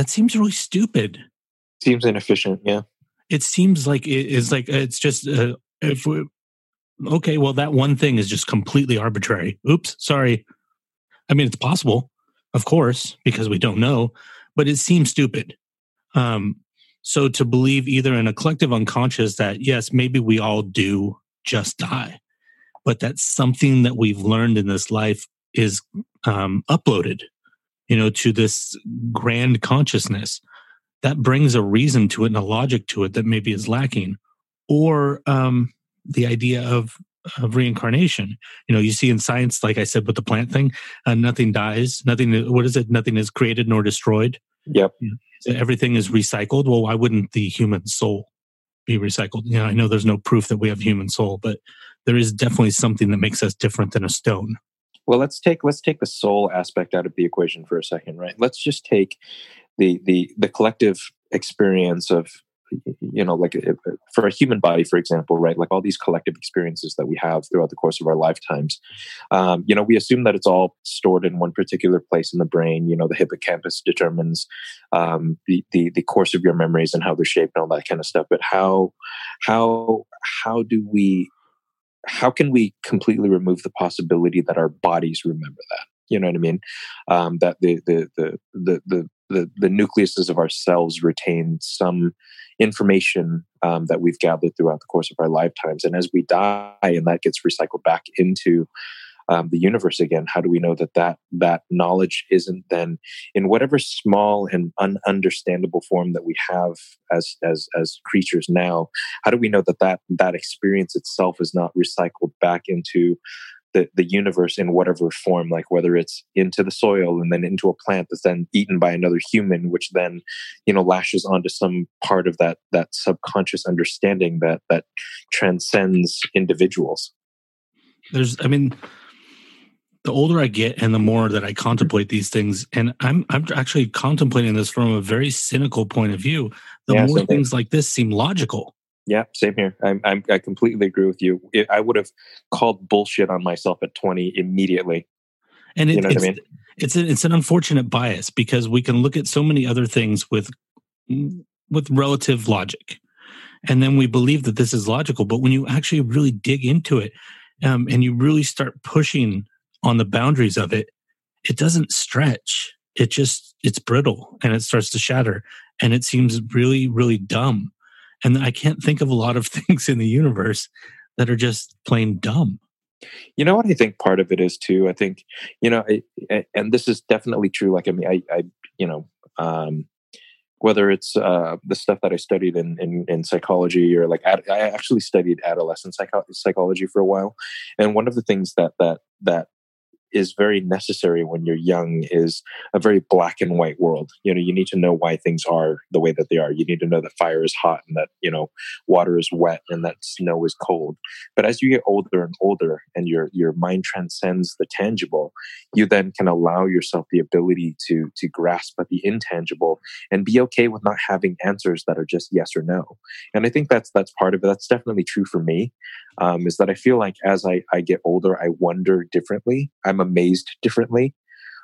that seems really stupid. Seems inefficient. Yeah. It seems like it is like it's just uh, if we, okay, well that one thing is just completely arbitrary. Oops, sorry. I mean, it's possible, of course, because we don't know, but it seems stupid. Um, so to believe either in a collective unconscious that yes, maybe we all do just die, but that something that we've learned in this life is um, uploaded, you know, to this grand consciousness that brings a reason to it and a logic to it that maybe is lacking, or um, the idea of of reincarnation. You know, you see in science, like I said with the plant thing, uh, nothing dies, nothing. What is it? Nothing is created nor destroyed. Yep. Everything is recycled. Well, why wouldn't the human soul be recycled? You know, I know there's no proof that we have human soul, but there is definitely something that makes us different than a stone. Well, let's take let's take the soul aspect out of the equation for a second, right? Let's just take the the the collective experience of you know like for a human body for example right? Like all these collective experiences that we have throughout the course of our lifetimes um, you know we assume that it's all stored in one particular place in the brain. You know the hippocampus determines um, the, the the course of your memories and how they're shaped and all that kind of stuff. But how how how do we how can we completely remove the possibility that our bodies remember that you know what i mean um, that the the the the, the the, the nucleuses of our cells retain some information um, that we've gathered throughout the course of our lifetimes. And as we die and that gets recycled back into um, the universe again, how do we know that, that that knowledge isn't then in whatever small and ununderstandable form that we have as as as creatures now? How do we know that that that experience itself is not recycled back into the, the universe in whatever form, like whether it's into the soil and then into a plant that's then eaten by another human, which then, you know, lashes onto some part of that that subconscious understanding that that transcends individuals. There's I mean the older I get and the more that I contemplate these things, and I'm I'm actually contemplating this from a very cynical point of view, the yeah, more things like this seem logical. Yeah, same here. I'm, I'm, i completely agree with you. I would have called bullshit on myself at 20 immediately. And it, you know it's, I mean? it's, a, it's an unfortunate bias because we can look at so many other things with with relative logic, and then we believe that this is logical. But when you actually really dig into it, um, and you really start pushing on the boundaries of it, it doesn't stretch. It just it's brittle and it starts to shatter, and it seems really really dumb and I can't think of a lot of things in the universe that are just plain dumb. You know what I think part of it is too. I think you know, I, and this is definitely true. Like I mean, I, I you know, um, whether it's uh, the stuff that I studied in, in, in psychology or like ad, I actually studied adolescent psycho- psychology for a while, and one of the things that that that is very necessary when you're young is a very black and white world. You know, you need to know why things are the way that they are. You need to know that fire is hot and that, you know, water is wet and that snow is cold. But as you get older and older and your your mind transcends the tangible, you then can allow yourself the ability to to grasp at the intangible and be okay with not having answers that are just yes or no. And I think that's that's part of it. That's definitely true for me um, is that I feel like as I, I get older, I wonder differently. I'm amazed differently.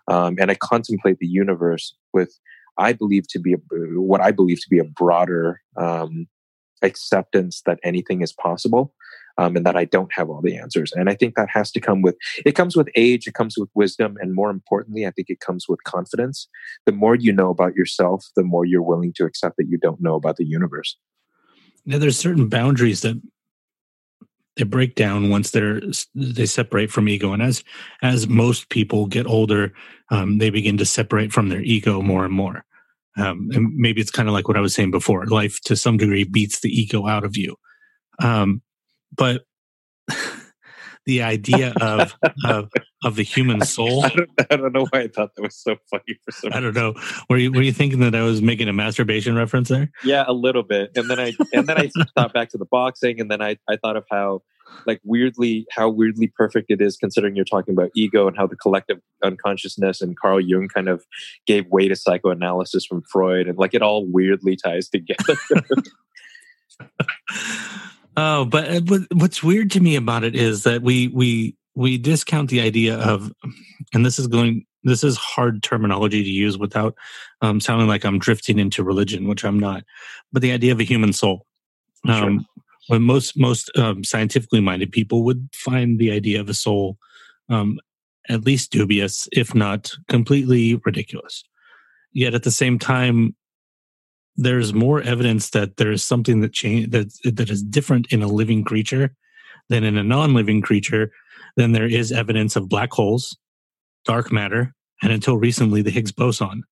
Um, and I contemplate the universe with, I believe to be a, what I believe to be a broader um, acceptance that anything is possible. Um, and that I don't have all the answers. And I think that has to come with it comes with age, it comes with wisdom, and more importantly, I think it comes with confidence. The more you know about yourself, the more you're willing to accept that you don't know about the universe. Now, there's certain boundaries that they break down once they're they separate from ego. And as as most people get older um, they begin to separate from their ego more and more. Um, and maybe it's kind of like what i was saying before life to some degree beats the ego out of you. Um, but the idea of of of the human soul. I don't, I don't know why I thought that was so funny for some I don't know. Were you were you thinking that I was making a masturbation reference there? Yeah, a little bit. And then I and then I thought back to the boxing, and then I I thought of how like weirdly how weirdly perfect it is considering you're talking about ego and how the collective unconsciousness and Carl Jung kind of gave way to psychoanalysis from Freud and like it all weirdly ties together. Oh, but uh, what's weird to me about it is that we we we discount the idea of, and this is going this is hard terminology to use without um, sounding like I'm drifting into religion, which I'm not. But the idea of a human soul. Um, When most most um, scientifically minded people would find the idea of a soul um, at least dubious, if not completely ridiculous. Yet at the same time, there's more evidence that there is something that change that that is different in a living creature than in a non-living creature. Then there is evidence of black holes, dark matter, and until recently, the Higgs boson.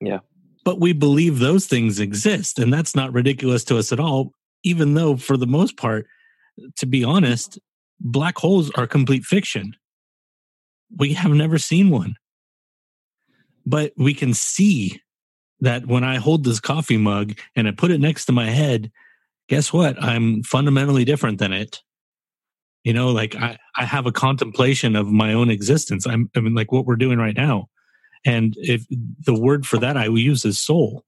Yeah. But we believe those things exist, and that's not ridiculous to us at all. Even though, for the most part, to be honest, black holes are complete fiction. We have never seen one, but we can see that when I hold this coffee mug and I put it next to my head, guess what? I'm fundamentally different than it. You know, like I, I have a contemplation of my own existence. I'm, I mean, like what we're doing right now. And if the word for that I use is soul,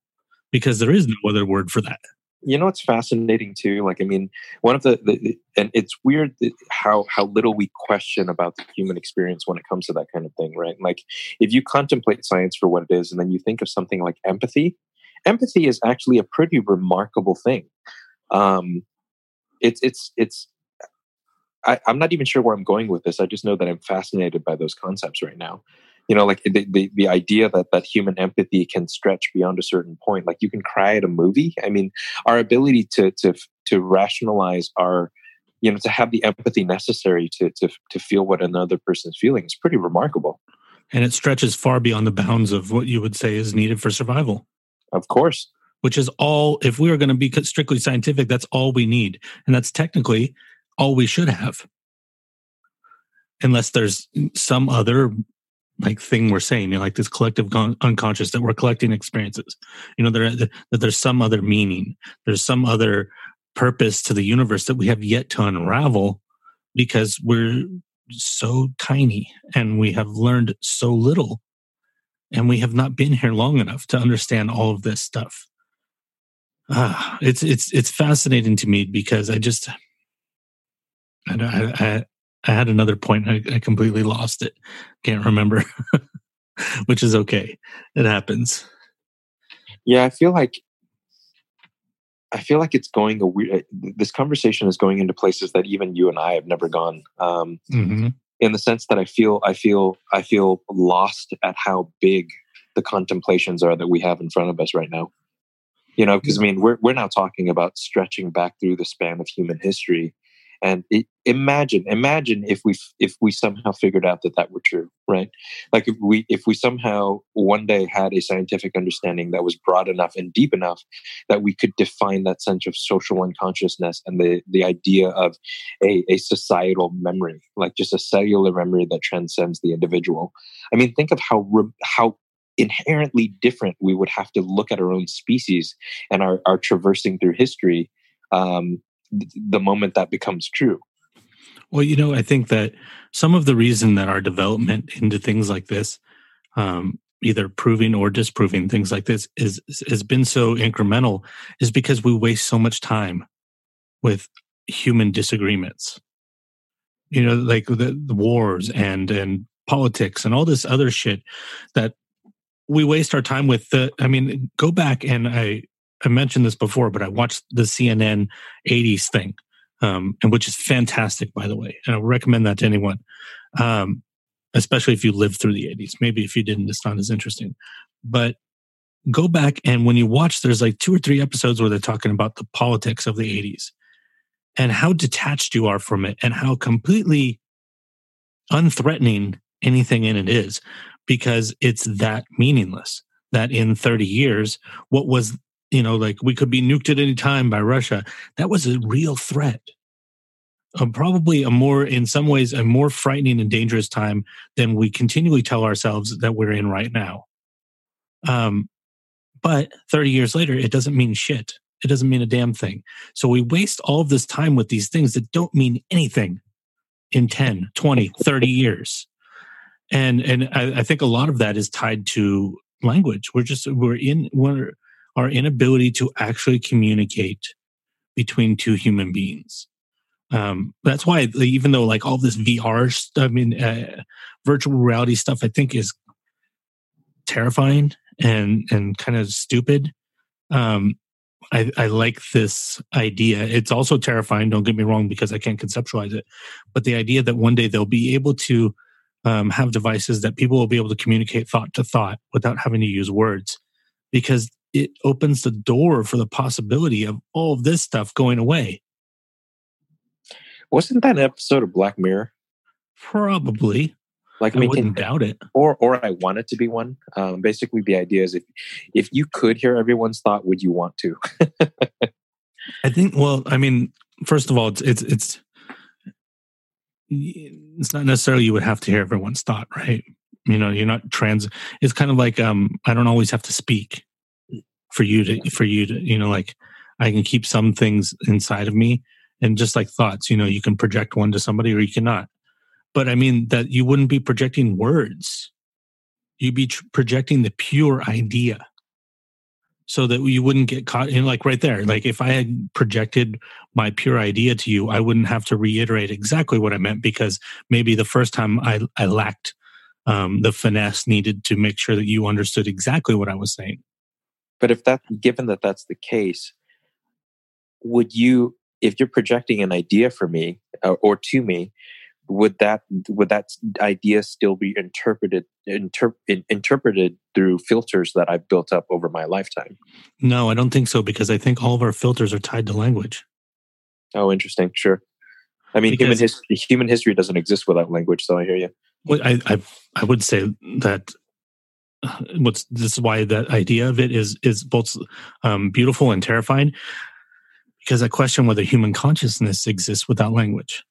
because there is no other word for that. You know what's fascinating too like i mean one of the, the and it's weird how how little we question about the human experience when it comes to that kind of thing right? Like if you contemplate science for what it is and then you think of something like empathy empathy is actually a pretty remarkable thing. Um it's it's it's I, i'm not even sure where i'm going with this. I just know that i'm fascinated by those concepts right now you know like the, the, the idea that that human empathy can stretch beyond a certain point like you can cry at a movie i mean our ability to to to rationalize our you know to have the empathy necessary to to to feel what another person's feeling is pretty remarkable And it stretches far beyond the bounds of what you would say is needed for survival, of course which is all, if we are going to be strictly scientific, that's all we need. And that's technically all we should have. Unless there's some other like thing we're saying, you know, like this collective con- unconscious that we're collecting experiences. You know, that there's some other meaning, there's some other purpose to the universe that we have yet to unravel because we're so tiny and we have learned so little and we have not been here long enough to understand all of this stuff. Ah, it's it's it's fascinating to me because I just I I, I, had another point. I, I completely lost it. Can't remember, which is okay. It happens. yeah i feel like i feel like it's going a weird this conversation is going into places that even you and i have never gone um hmm in the sense that I feel I feel I feel lost at how big the contemplations are that we have in front of us right now. You know, because I mean, we're we're now talking about stretching back through the span of human history, and it, imagine imagine if we if we somehow figured out that that were true, right? Like if we if we somehow one day had a scientific understanding that was broad enough and deep enough that we could define that sense of social unconsciousness and the the idea of a, a societal memory, like just a cellular memory that transcends the individual. I mean, think of how how inherently different we would have to look at our own species and our, our traversing through history um, the moment that becomes true. Well, you know, I think that some of the reason that our development into things like this, um, either proving or disproving things like this, is has been so incremental, is because we waste so much time with human disagreements. You know, like the, the wars and and politics and all this other shit that we waste our time with. The I mean, go back and I I mentioned this before, but I watched the CNN '80s thing um, and which is fantastic, by the way. And I recommend that to anyone, um, especially if you lived through the 80s. Maybe if you didn't, it's not as interesting. But go back and when you watch, there's like two or three episodes where they're talking about the politics of the 80s and how detached you are from it and how completely unthreatening anything in it is because it's that meaningless that in 30 years, what was you know, like we could be nuked at any time by Russia. That was a real threat. probably a more, in some ways, a more frightening and dangerous time than we continually tell ourselves that we're in right now. Um, but 30 years later, it doesn't mean shit. It doesn't mean a damn thing. So we waste all of this time with these things that don't mean anything in 10, 20, 30 years. And and I, I think a lot of that is tied to language. We're just we're in we're our inability to actually communicate between two human beings. Um, that's why even though like all this VR, I mean, uh, virtual reality stuff, I think is terrifying and and kind of stupid. Um, I, I like this idea. It's also terrifying. Don't get me wrong, because I can't conceptualize it. But the idea that one day they'll be able to um, have devices that people will be able to communicate thought to thought without having to use words, because it opens the door for the possibility of all of this stuff going away. Wasn't that an episode of Black Mirror? Probably. Like, I I wouldn't can- doubt it. or or I want it to be one. Um, basically, the idea is if if you could hear everyone's thought, would you want to? I think. Well, I mean, first of all, it's it's it's it's not necessarily you would have to hear everyone's thought, right? You know, you're not trans. It's kind of like um, I don't always have to speak for you to for you to you know like I can keep some things inside of me and just like thoughts. You know, you can project one to somebody or you cannot. But I mean that you wouldn't be projecting words. You'd be tr- projecting the pure idea so that you wouldn't get caught in like right there like if i had projected my pure idea to you i wouldn't have to reiterate exactly what i meant because maybe the first time i i lacked um, the finesse needed to make sure that you understood exactly what i was saying But if that, given that that's the case, would you, if you're projecting an idea for me uh, or to me, would that would that idea still be interpreted inter, in, interpreted through filters that I've built up over my lifetime? no i don't think so because i think all of our filters are tied to language Oh, interesting. Sure. I mean, human, Because- his, human history doesn't exist without language. So I hear you. Well, I, I I would say that what's this is why that idea of it is is both um, beautiful and terrifying because I question whether human consciousness exists without language.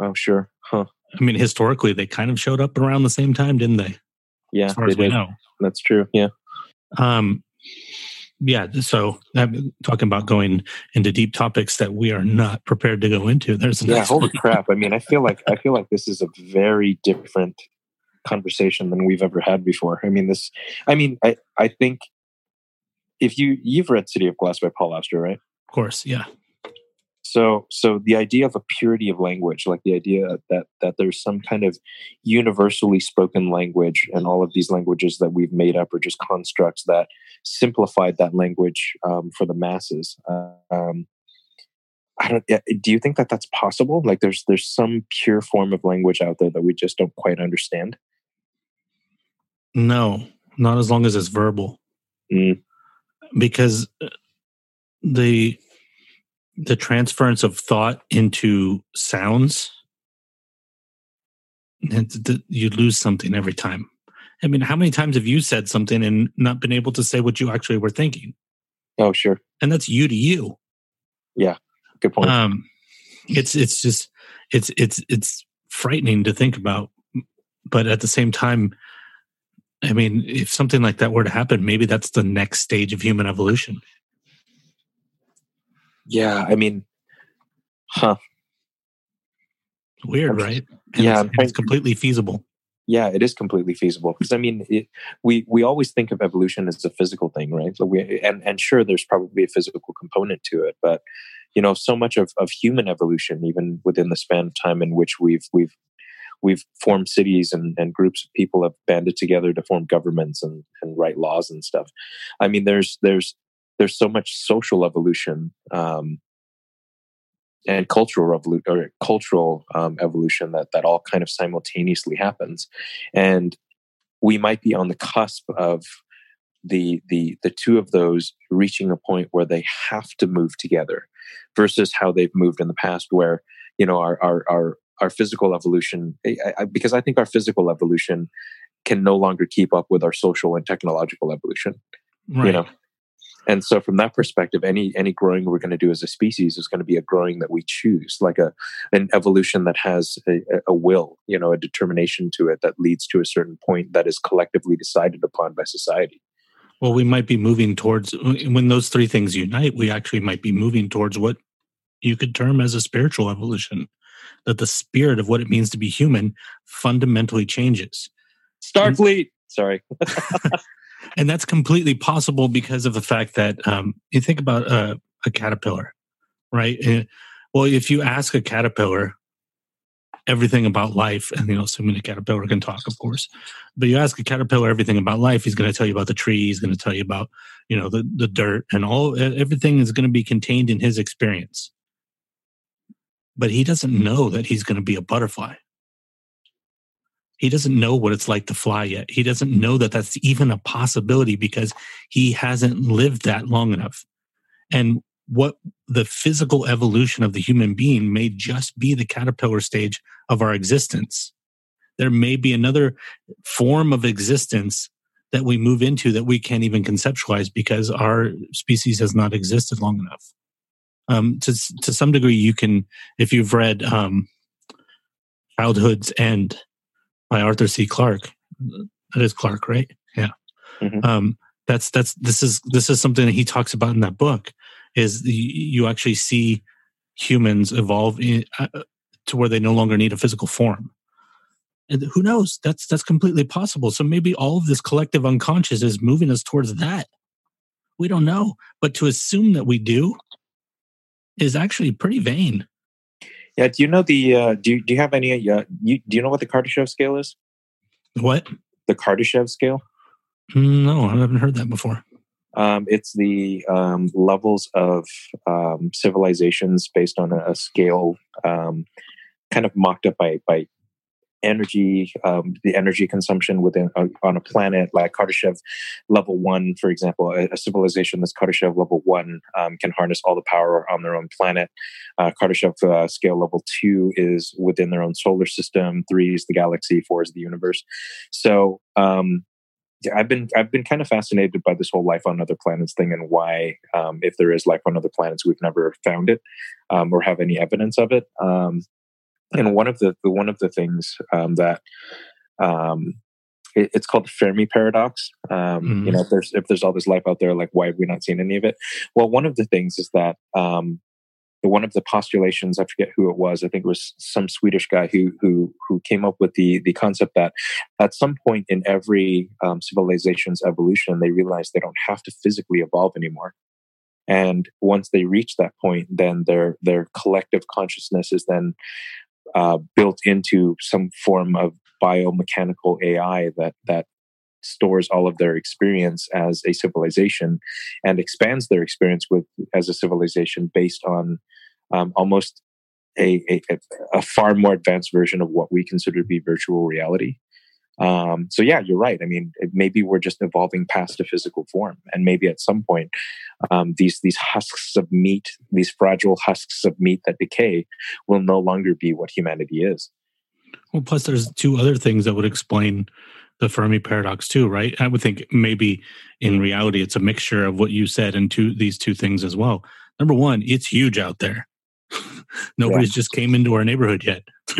Oh, sure. Huh. I mean, historically, they kind of showed up around the same time, didn't they? Yeah, As far as we know. That's true. Yeah. Um, yeah. So I'm talking about going into deep topics that we are not prepared to go into. There's Yeah. Holy crap. I mean, I feel like I feel like this is a very different conversation than we've ever had before. I mean, this. I mean, I I think if you you've read City of Glass by Paul Auster, right? Of course. Yeah. So so the idea of a purity of language, like the idea that that there's some kind of universally spoken language, and all of these languages that we've made up are just constructs that simplified that language um, for the masses. Uh, um, I don't. Do you think that that's possible? Like, there's there's some pure form of language out there that we just don't quite understand. No, not as long as it's verbal. Mm. Because uh, the the transference of thought into sounds and th- th- you lose something every time. I mean, how many times have you said something and not been able to say what you actually were thinking? Oh, sure. And that's you to you. Yeah. Good point. Um, it's it's just it's it's it's frightening to think about, but at the same time, I mean, if something like that were to happen, maybe that's the next stage of human evolution. yeah. I mean, huh. Weird, right? And yeah, it's, I'm and trying it's completely feasible. Yeah, it is completely feasible because I mean, it, we we always think of evolution as a physical thing, right? So we and and sure, there's probably a physical component to it, but you know, so much of of human evolution, even within the span of time in which we've we've we've formed cities and, and groups of people have banded together to form governments and, and write laws and stuff. I mean, there's there's there's so much social evolution um, and cultural revolu- or cultural um, evolution that that all kind of simultaneously happens, and we might be on the cusp of the the the two of those reaching a point where they have to move together, versus how they've moved in the past, where you know our our our, our physical evolution, I, I, because I think our physical evolution can no longer keep up with our social and technological evolution Right. you know and so from that perspective any any growing we're going to do as a species is going to be a growing that we choose like a an evolution that has a, a will you know a determination to it that leads to a certain point that is collectively decided upon by society Well, we might be moving towards when those three things unite, we actually might be moving towards what you could term as a spiritual evolution. That the spirit of what it means to be human fundamentally changes. starfleet sorry And that's completely possible because of the fact that um, you think about a, a caterpillar, right? Eh, Well, if you ask a caterpillar everything about life, and you know, assuming a caterpillar can talk, of course, but you ask a caterpillar everything about life, he's going to tell you about the tree, he's going to tell you about you know the the dirt, and all everything is going to be contained in his experience. But he doesn't know that he's going to be a butterfly. He doesn't know what it's like to fly yet. He doesn't know that that's even a possibility because he hasn't lived that long enough. And what the physical evolution of the human being may just be the caterpillar stage of our existence. There may be another form of existence that we move into that we can't even conceptualize because our species has not existed long enough. Um, to to some degree, you can, if you've read um, Childhood's End by Arthur C. Clarke, that is Clarke, right? Yeah. Mhm. Um, that's that's this is this is something that he talks about in that book. Is the, you actually see humans evolve in, uh, to where they no longer need a physical form. And who knows? That's that's completely possible. So maybe all of this collective unconscious is moving us towards that. We don't know, but to assume that we do is actually pretty vain. yeah do you know the uh do you, do you have any uh, you, do you know what the kardashev scale is What? the kardashev scale No, I haven't heard that before. Um, it's the um, levels of um, civilizations based on a, a scale um, kind of mocked up by, by energy, um, the energy consumption within uh, on a planet like Kardashev level one, for example, a, a civilization that's Kardashev level one um, can harness all the power on their own planet. Uh, Kardashev uh, scale level two is within their own solar system. Three is the galaxy. Four is the universe. So um, I've been I've been kind of fascinated by this whole life on other planets thing and why, um, if there is life on other planets, we've never found it um, or have any evidence of it. And one of the, the one of the things um, that um, it, it's called the Fermi paradox. Um, You Mhm. know, if there's if there's all this life out there, like why have we not seen any of it? Well, one of the things is that um, one of the postulations I forget who it was. I think it was some Swedish guy who who who came up with the the concept that at some point in every um, civilization's evolution, they realize they don't have to physically evolve anymore. And once they reach that point, then their their collective consciousness is then uh, built into some form of biomechanical AI that that stores all of their experience as a civilization and expands their experience with as a civilization based on um, almost a, a, a far more advanced version of what we consider to be virtual reality. Um, so yeah, you're right. I mean, maybe we're just evolving past a physical form, and maybe at some point, um, these these husks of meat, these fragile husks of meat that decay, will no longer be what humanity is. Well, plus there's two other things that would explain the Fermi paradox too, right? I would think maybe in reality it's a mixture of what you said and two these two things as well. Number one, it's huge out there. Nobody's just came into our neighborhood yet.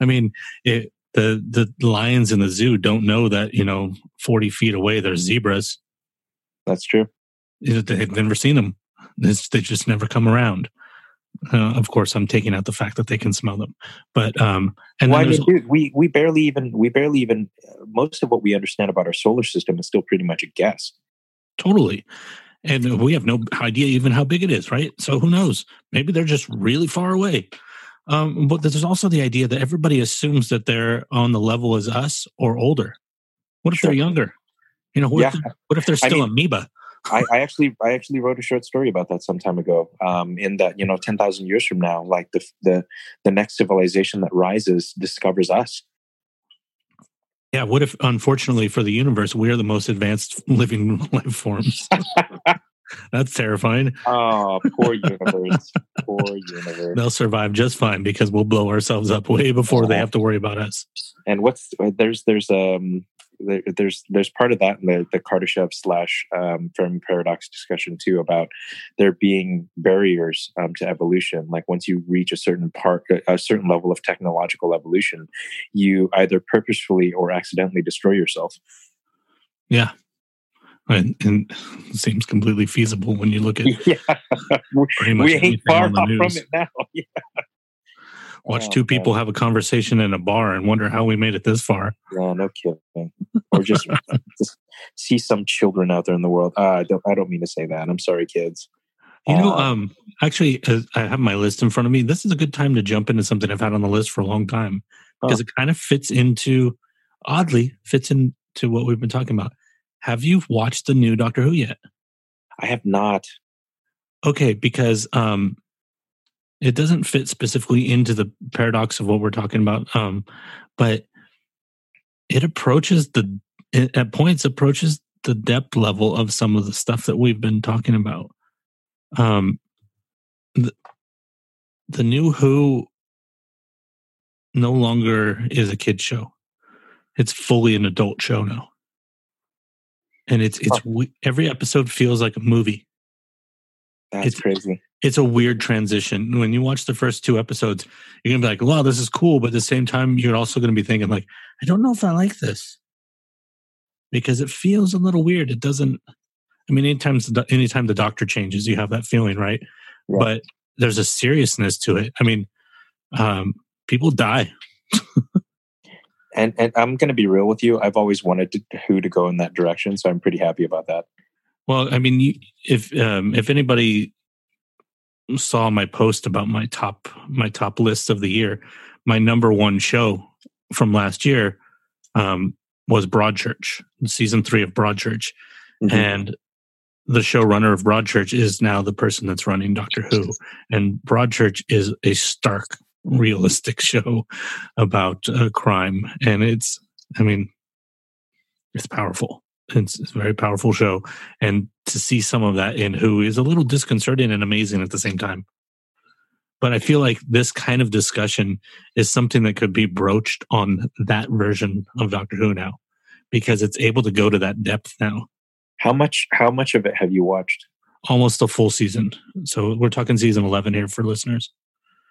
I mean, it, the the lions in the zoo don't know that you know forty feet away there's zebras. That's true. They've never seen them. It's, they just never come around. Uh, of course, I'm taking out the fact that they can smell them, but um, and well, I then mean, dude, we we barely even we barely even uh, most of what we understand about our solar system is still pretty much a guess. Totally. And we have no idea even how big it is, right? So who knows? Maybe they're just really far away. Um, but there's also the idea that everybody assumes that they're on the level as us or older. What if Sure. they're younger? You know, what, if, they're, what if they're I still mean- amoeba? I, I actually I actually wrote a short story about that some time ago. Um, in that you know, ten thousand years from now, like the the the next civilization that rises discovers us. Yeah. What if, unfortunately for the universe, we're the most advanced living life forms? That's terrifying. Oh, poor universe, poor universe. They'll survive just fine because we'll blow ourselves up way before they have to worry about us. And what's there's there's um there, there's there's part of that in the the Kardashev slash um, Fermi paradox discussion too about there being barriers um, to evolution. Like once you reach a certain part, a certain level of technological evolution, you either purposefully or accidentally destroy yourself. Yeah. And, and it seems completely feasible when you look at yeah, we, pretty much we ain't far off from it now. Yeah. Watch Oh, two people man. have a conversation in a bar and wonder how we made it this far. Yeah, no kidding. Or just just see some children out there in the world. Uh, I don't. I don't mean to say that. I'm sorry, kids. You know, Uh, um, actually, uh, I have my list in front of me. This is a good time to jump into something I've had on the list for a long time because it kind of fits into, oddly, fits into what we've been talking about. Have you watched the new Doctor Who yet? I have not. Okay, because um, it doesn't fit specifically into the paradox of what we're talking about, um, but it approaches the it, at points approaches the depth level of some of the stuff that we've been talking about. Um, the, the new Who no longer is a kid show; it's fully an adult show now, and it's it's we- every episode feels like a movie. That's It's- crazy. it's a weird transition. When you watch the first two episodes, you're gonna be like, "Wow, this is cool," but at the same time, you're also gonna be thinking, like, "I don't know if I like this," because it feels a little weird. It doesn't. I mean, anytime the anytime the doctor changes, you have that feeling, right? Right. But there's a seriousness to it. I mean, um, people die. And and I'm going to be real with you. I've always wanted to, who to go in that direction, so I'm pretty happy about that. Well, I mean, if um, if anybody saw my post about my top my top list of the year, my number one show from last year um, was Broadchurch, season three of Broadchurch, Mhm. and the showrunner of Broadchurch is now the person that's running Doctor Who, and Broadchurch is a stark, realistic show about uh, crime, and it's, I mean, it's powerful. It's, it's a very powerful show, and to see some of that in Who is a little disconcerting and amazing at the same time. But I feel like this kind of discussion is something that could be broached on that version of Doctor Who now, because it's able to go to that depth now How much? How much of it have you watched? almost a full season. So we're talking season 11 here for listeners.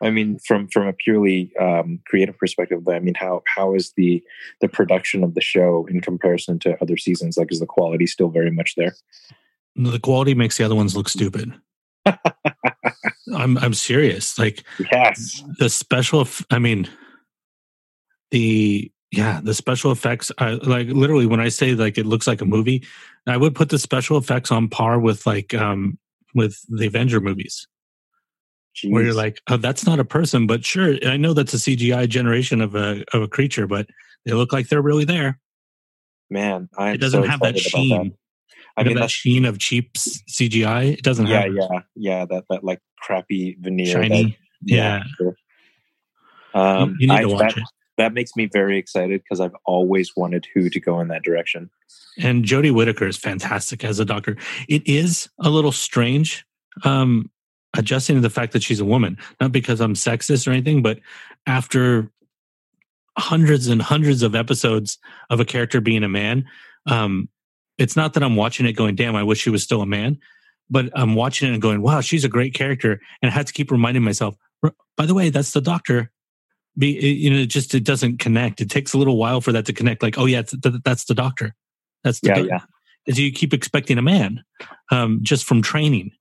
I mean, from from a purely um, creative perspective, I mean, how how is the the production of the show in comparison to other seasons? Like, is the quality still very much there? The quality makes the other ones look stupid. I'm I'm serious. Like Yes. the special I mean the yeah, the special effects I like literally when I say like it looks like a movie, I would put the special effects on par with like um with the Avenger movies. Where you're like, oh, that's not a person, but sure, I know that's a CGI generation of a of a creature, but they look like they're really there. man, I'm it doesn't so have that sheen. I mean, that sheen of cheap CGI. It doesn't yeah, have yeah, yeah. That that like crappy veneer. shiny. That, yeah. You- Um, you need I- to watch that, it. that makes me very excited because I've always wanted Who to go in that direction. And Jodie Whittaker is fantastic as a doctor. It is a little strange um, adjusting to the fact that she's a woman, not because I'm sexist or anything, but after hundreds and hundreds of episodes of a character being a man, um, it's not that I'm watching it going, damn, I wish she was still a man, but I'm watching it and going, wow, she's a great character. And I had to keep reminding myself, by the way, that's the doctor. Be, it, you know, it just, it doesn't connect. It takes a little while for that to connect. Like, oh yeah, th- th- that's the doctor. That's the Yeah, doc- yeah, is you keep expecting a man um, just from training,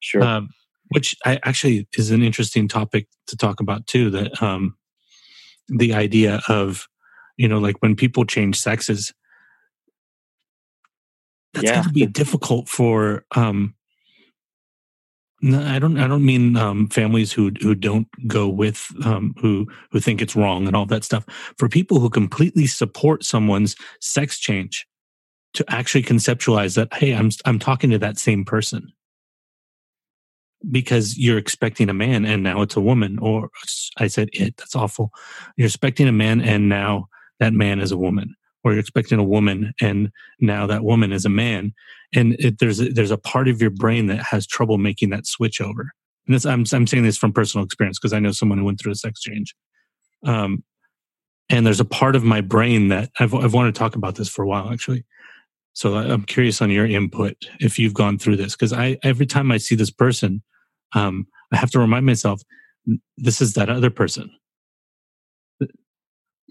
sure. um, which I actually is an interesting topic to talk about too. That um, the idea of you know like when people change sexes, that's Yeah. got to be difficult for. Um, no, I don't. I don't mean um, families who who don't go with um, who who think it's wrong and all that stuff. For people who completely support someone's sex change, to actually conceptualize that, hey, I'm I'm talking to that same person because you're expecting a man and now it's a woman, or I said it. That's awful. You're expecting a man and now that man is a woman, or you're expecting a woman and now that woman is a man, and it, there's a, there's a part of your brain that has trouble making that switch over. And this, I'm I'm saying this from personal experience because I know someone who went through a sex change. Um, and there's a part of my brain that I've, I've wanted to talk about this for a while actually so I- i'm curious on your input if you've gone through this because i every time i see this person um, i have to remind myself this is that other person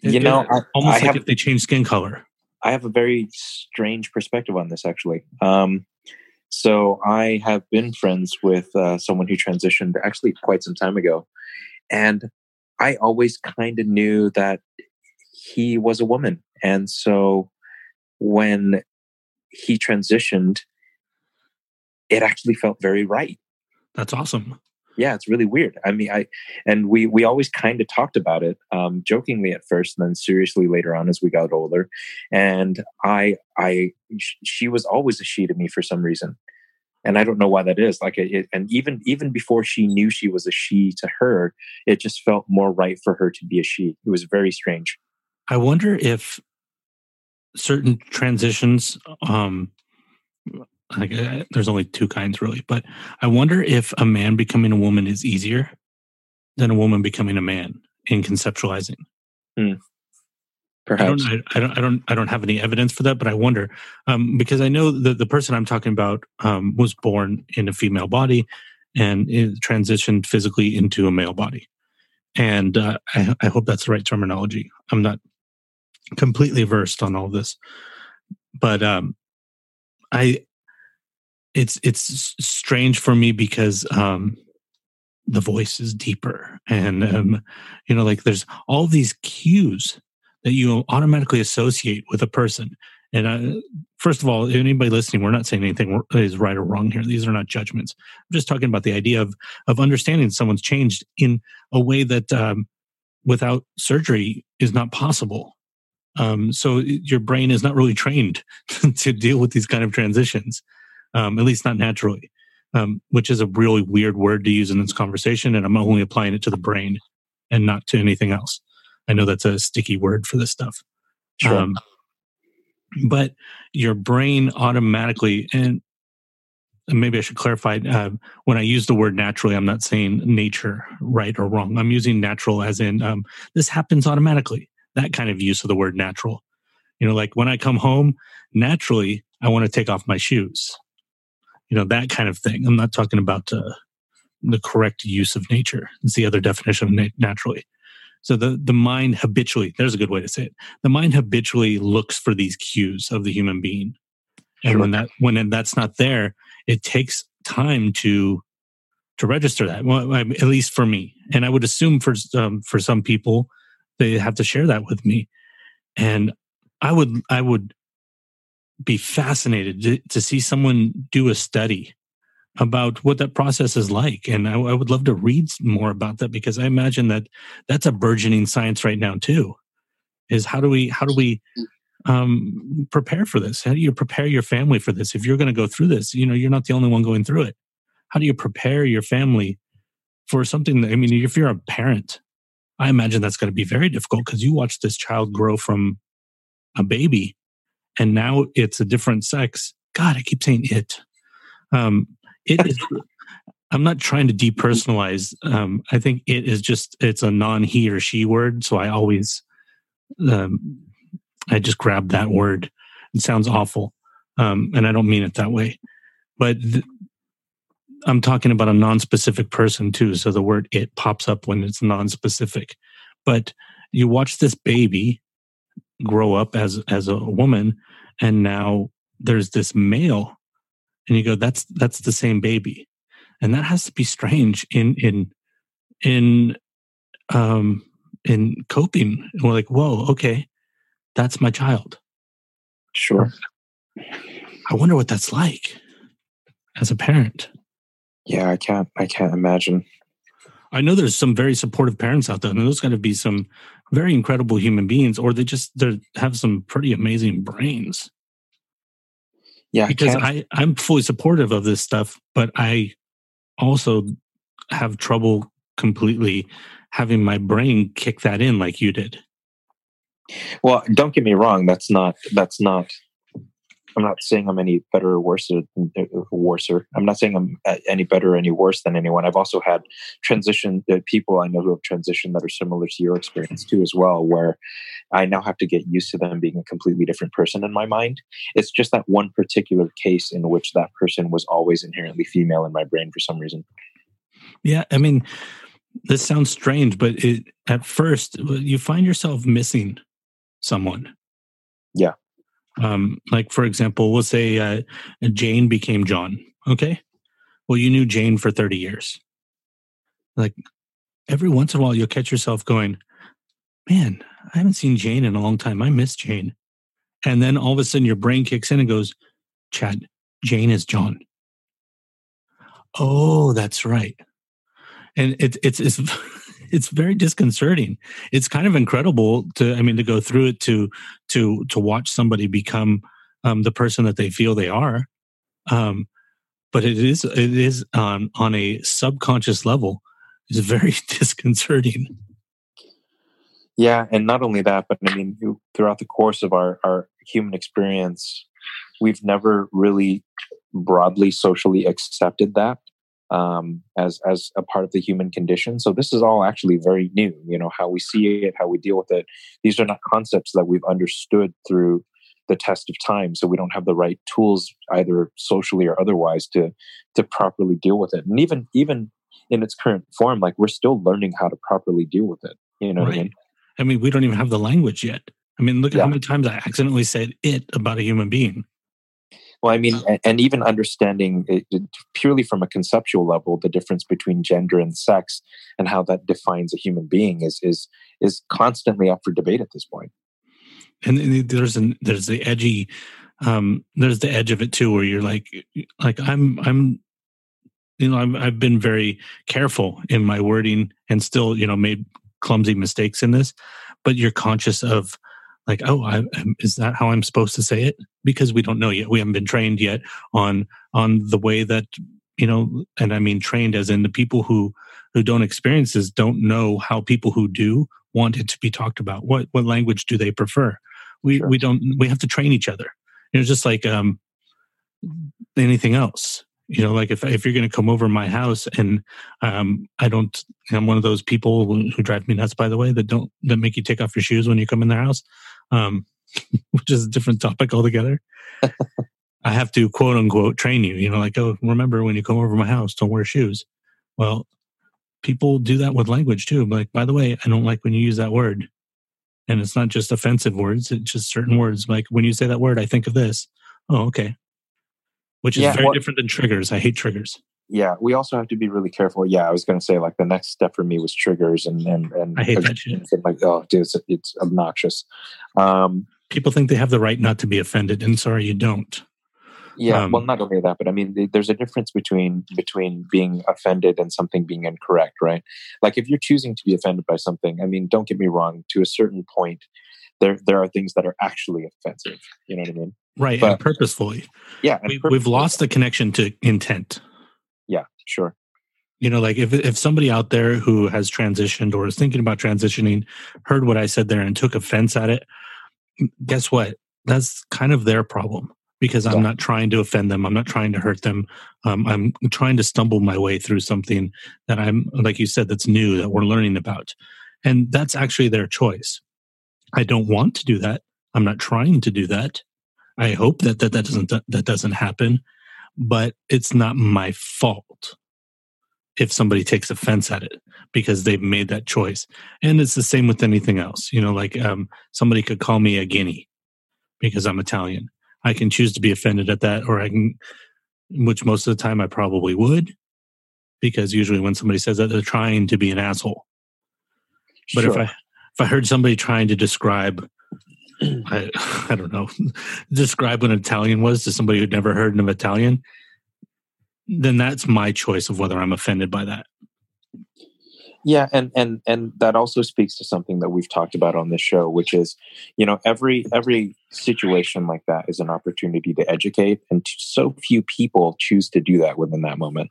It- You know, I- almost I like have- if they change skin color I have a very strange perspective on this, actually. Um, so I have been friends with uh, someone who transitioned actually quite some time ago, and I always kind of knew that he was a woman, and so when he transitioned, it actually felt very right. That's awesome. Yeah it's really weird. I mean i and we we always kind of talked about it um jokingly at first and then seriously later on as we got older. And i i sh- she was always a she to me for some reason. And i don't know why that is like it- and even even before she knew she was a she to her it just felt more right for her to be a she. It was very strange. I wonder if certain transitions, um, like uh, there's only two kinds really, but I wonder if a man becoming a woman is easier than a woman becoming a man in conceptualizing. I perhaps. don't, I, I don't, I don't, I don't have any evidence for that, but I wonder um, because I know that the person I'm talking about um, was born in a female body and it transitioned physically into a male body, and uh, I, I hope that's the right terminology. I'm not completely versed on all this, but um, I, it's it's strange for me because um, the voice is deeper, and um, you know, like there's all these cues that you automatically associate with a person. And uh, first of all, anybody listening, we're not saying anything is right or wrong here. These are not judgments. I'm just talking about the idea of of understanding someone's changed in a way that um, without surgery is not possible. Um, so your brain is not really trained to deal with these kind of transitions, um, at least not naturally. Um, which is a really weird word to use in this conversation, and I'm only applying it to the brain and not to anything else. I know that's a sticky word for this stuff. Sure. Um, but your brain automatically, and maybe I should clarify uh, when I use the word naturally, I'm not saying nature, right or wrong. I'm using natural as in um, this happens automatically. That kind of use of the word natural. You know, like when I come home, naturally, I want to take off my shoes. You know, that kind of thing. I'm not talking about uh, the correct use of nature. It's the other definition of na- naturally. So the the mind habitually, there's a good way to say it. The mind habitually looks for these cues of the human being, and Sure. when that when that's not there, it takes time to to register that. Well, at least for me, and I would assume for um, for some people, they have to share that with me, and I would I would be fascinated to, to see someone do a study about what that process is like. And I, I would love to read more about that because I imagine that that's a burgeoning science right now too. Is how do we how do we um, prepare for this? How do you prepare your family for this? If you're going to go through this, you know you're not the only one going through it. How do you prepare your family for something? That, I mean, if you're a parent, I imagine that's going to be very difficult because you watch this child grow from a baby and now it's a different sex. God, I keep saying it. Um, it is. I'm not trying to depersonalize. Um, I think it is just it's a non he or she word. So I always, um, I just grab that word. It sounds awful, um, and I don't mean it that way. But th- I'm talking about a non-specific person too. So the word it pops up when it's non-specific. But you watch this baby grow up as as a woman, and now there's this male and you go that's that's the same baby and that has to be strange in in in um in coping and we're like whoa okay that's my child Sure. i wonder what that's like as a parent Yeah, I can't. I can't imagine. I know there's some very supportive parents out there and those got to be some very incredible human beings or they just they have some pretty amazing brains Yeah, because. I, I'm fully supportive of this stuff, but I also have trouble completely having my brain kick that in like you did. Well, don't get me wrong. That's not. That's not I'm not saying I'm any better or worse. uh, Worse. I'm not saying I'm uh, any better or any worse than anyone. I've also had transition uh, people I know who have transitioned that are similar to your experience too, as well. Where I now have to get used to them being a completely different person in my mind. It's just that one particular case in which that person was always inherently female in my brain for some reason. Yeah, I mean, this sounds strange, but it, at first you find yourself missing someone. Yeah. Um, like for example, we'll say uh, Jane became John. Okay. Well, you knew Jane for thirty years. Like every once in a while, you'll catch yourself going, "Man, I haven't seen Jane in a long time. I miss Jane." And then all of a sudden, your brain kicks in and goes, "Chad, Jane is John." Oh, that's right and it, it's it's it's very disconcerting. It's kind of incredible to I mean to go through it to to to watch somebody become um, the person that they feel they are. Um, but it is it is on on a subconscious level is very disconcerting. Yeah, and not only that, but I mean, throughout the course of our our human experience, we've never really broadly socially accepted that um, as as a part of the human condition. So this is all actually very new. You know how we see it, how we deal with it. These are not concepts that we've understood through the test of time. So we don't have the right tools, either socially or otherwise, to to properly deal with it. And even even in its current form, like we're still learning how to properly deal with it. You know right. what I mean? I mean, we don't even have the language yet. I mean, look at yeah. how many times I accidentally said it about a human being. Well, I mean, and, and even understanding it, purely from a conceptual level, the difference between gender and sex and how that defines a human being is is is constantly up for debate at this point. And there's an there's the edgy, um, there's the edge of it too, where you're like, like I'm I'm, you know, I'm, I've been very careful in my wording and still, you know, made clumsy mistakes in this, but you're conscious of like oh I, is that how i'm supposed to say it? Because we don't know yet. We haven't been trained yet on on the way that you know and i mean trained as in the people who who don't experience this don't know how people who do want it to be talked about. What what language do they prefer? We sure. we don't we have to train each other. You know just like um anything else. You know like if if you're going to come over my house and um i don't i'm one of those people who, who drive me nuts by the way that don't that make you take off your shoes when you come in their house um which is a different topic altogether. I have to quote unquote train you you know like oh remember when you come over my house don't wear shoes. Well people do that with language too like by the way i don't like when you use that word. And it's not just offensive words it's just certain words. Like when you say that word i think of this. Oh okay. Which is yeah, very well, different than triggers. I hate triggers. Yeah, we also have to be really careful. Yeah, I was going to say like the next step for me was triggers, and and and I hate that shit. Like, oh, dude, it's, it's obnoxious. Um, People think they have the right not to be offended, and sorry, you don't. Yeah, um, well, not only that, but I mean, there's a difference between between being offended and something being incorrect, right? Like if you're choosing to be offended by something, I mean, don't get me wrong. To a certain point, there there are things that are actually offensive. You know what I mean? right but, and purposefully yeah we, have lost the connection to intent sure. You know like if if somebody out there who has transitioned or is thinking about transitioning heard what i said there and took offense at it guess what? That's kind of their problem because i'm yeah. not trying to offend them. I'm not trying to hurt them. Um, i'm trying to stumble my way through something that i'm like you said that's new that we're learning about. And that's actually their choice. I don't want to do that. I'm not trying to do that. I hope that that, that doesn't that doesn't happen, but it's not my fault if somebody takes offense at it because they've made that choice. And it's the same with anything else. You know, like um, somebody could call me a guinea because I'm Italian. I can choose to be offended at that, or I can, which most of the time I probably would, because usually when somebody says that, they're trying to be an asshole. But sure. if I if I heard somebody trying to describe I, I don't know, describe what an Italian was to somebody who'd never heard of Italian, then that's my choice of whether I'm offended by that. Yeah, and and and that also speaks to something that we've talked about on this show, which is, you know, every every situation like that is an opportunity to educate, and so few people choose to do that within that moment.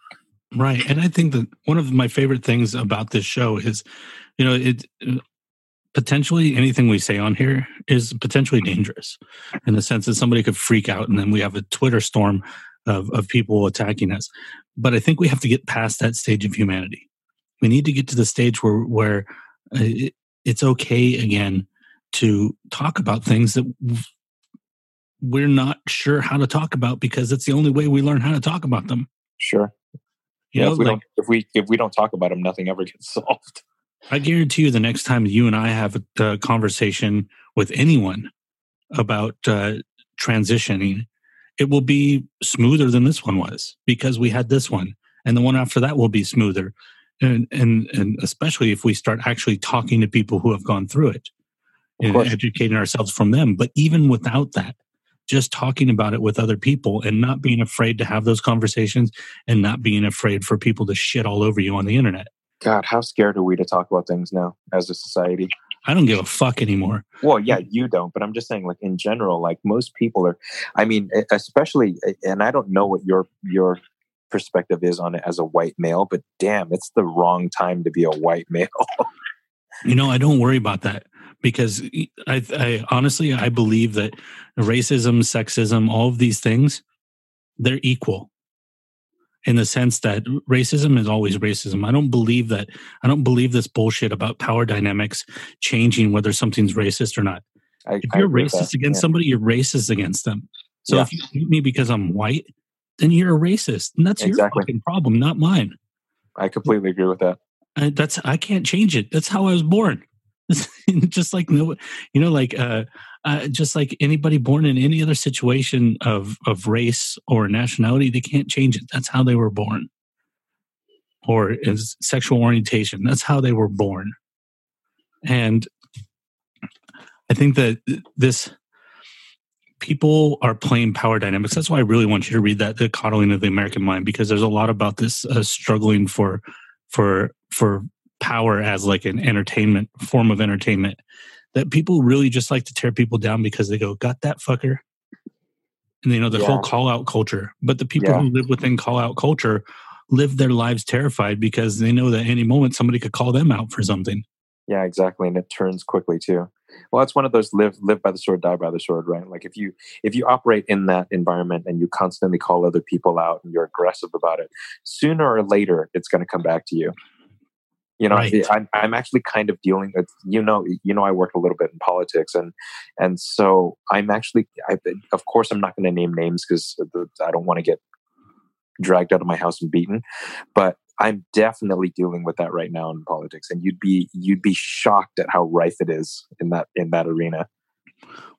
Right, and I think that one of my favorite things about this show is, you know, it potentially anything we say on here is potentially dangerous in the sense that somebody could freak out and then we have a Twitter storm of, of people attacking us. But I think we have to get past that stage of humanity. We need to get to the stage where, where uh, it, it's okay again to talk about things that we're not sure how to talk about because it's the only way we learn how to talk about them. Sure. You yeah, know, if we like, don't if we if we don't talk about them, nothing ever gets solved. I guarantee you, the next time you and I have a, a conversation with anyone about uh, transitioning, it will be smoother than this one was because we had this one, and the one after that will be smoother, and and and especially if we start actually talking to people who have gone through it and educating ourselves from them. But even without that, just talking about it with other people and not being afraid to have those conversations and not being afraid for people to shit all over you on the internet. God, how scared are we to talk about things now as a society? I don't give a fuck anymore. Well, yeah, you don't, but I'm just saying, like in general, like most people are. I mean, especially, and I don't know what your your perspective is on it as a white male, but damn, it's the wrong time to be a white male. You know, I don't worry about that because I, I honestly I believe that racism, sexism, all of these things, they're equal in the sense that racism is always racism. I don't believe that. I don't believe this bullshit about power dynamics changing whether something's racist or not. I, If you're racist that, against yeah. somebody, you're racist against them. So Yeah. if you hate me because I'm white, then you're a racist, and that's Exactly. your fucking problem, not mine. I completely agree with that. I, that's I can't change it. That's how I was born. just like no, you know, like uh, uh, just like anybody born in any other situation of of race or nationality, they can't change it. That's how they were born. Or is sexual orientation. That's how they were born. And I think that this people are playing power dynamics. That's why I really want you to read that, the coddling of the American mind, because there's a lot about this uh, struggling for for for power as like an entertainment form of entertainment that people really just like to tear people down because they go got that fucker and you know the Yeah. whole call out culture but the people Yeah. who live within call out culture live their lives terrified because they know that any moment somebody could call them out for something Yeah, exactly, and it turns quickly too. Well, it's one of those live live by the sword, die by the sword, right? Like if you if you operate in that environment and you constantly call other people out and you're aggressive about it, sooner or later it's going to come back to you. You know, Right. I'm I'm actually kind of dealing with you know you know I work a little bit in politics and and so I'm actually I, of course I'm not going to name names because I don't want to get dragged out of my house and beaten, but I'm definitely dealing with that right now in politics, and you'd be you'd be shocked at how rife it is in that in that arena.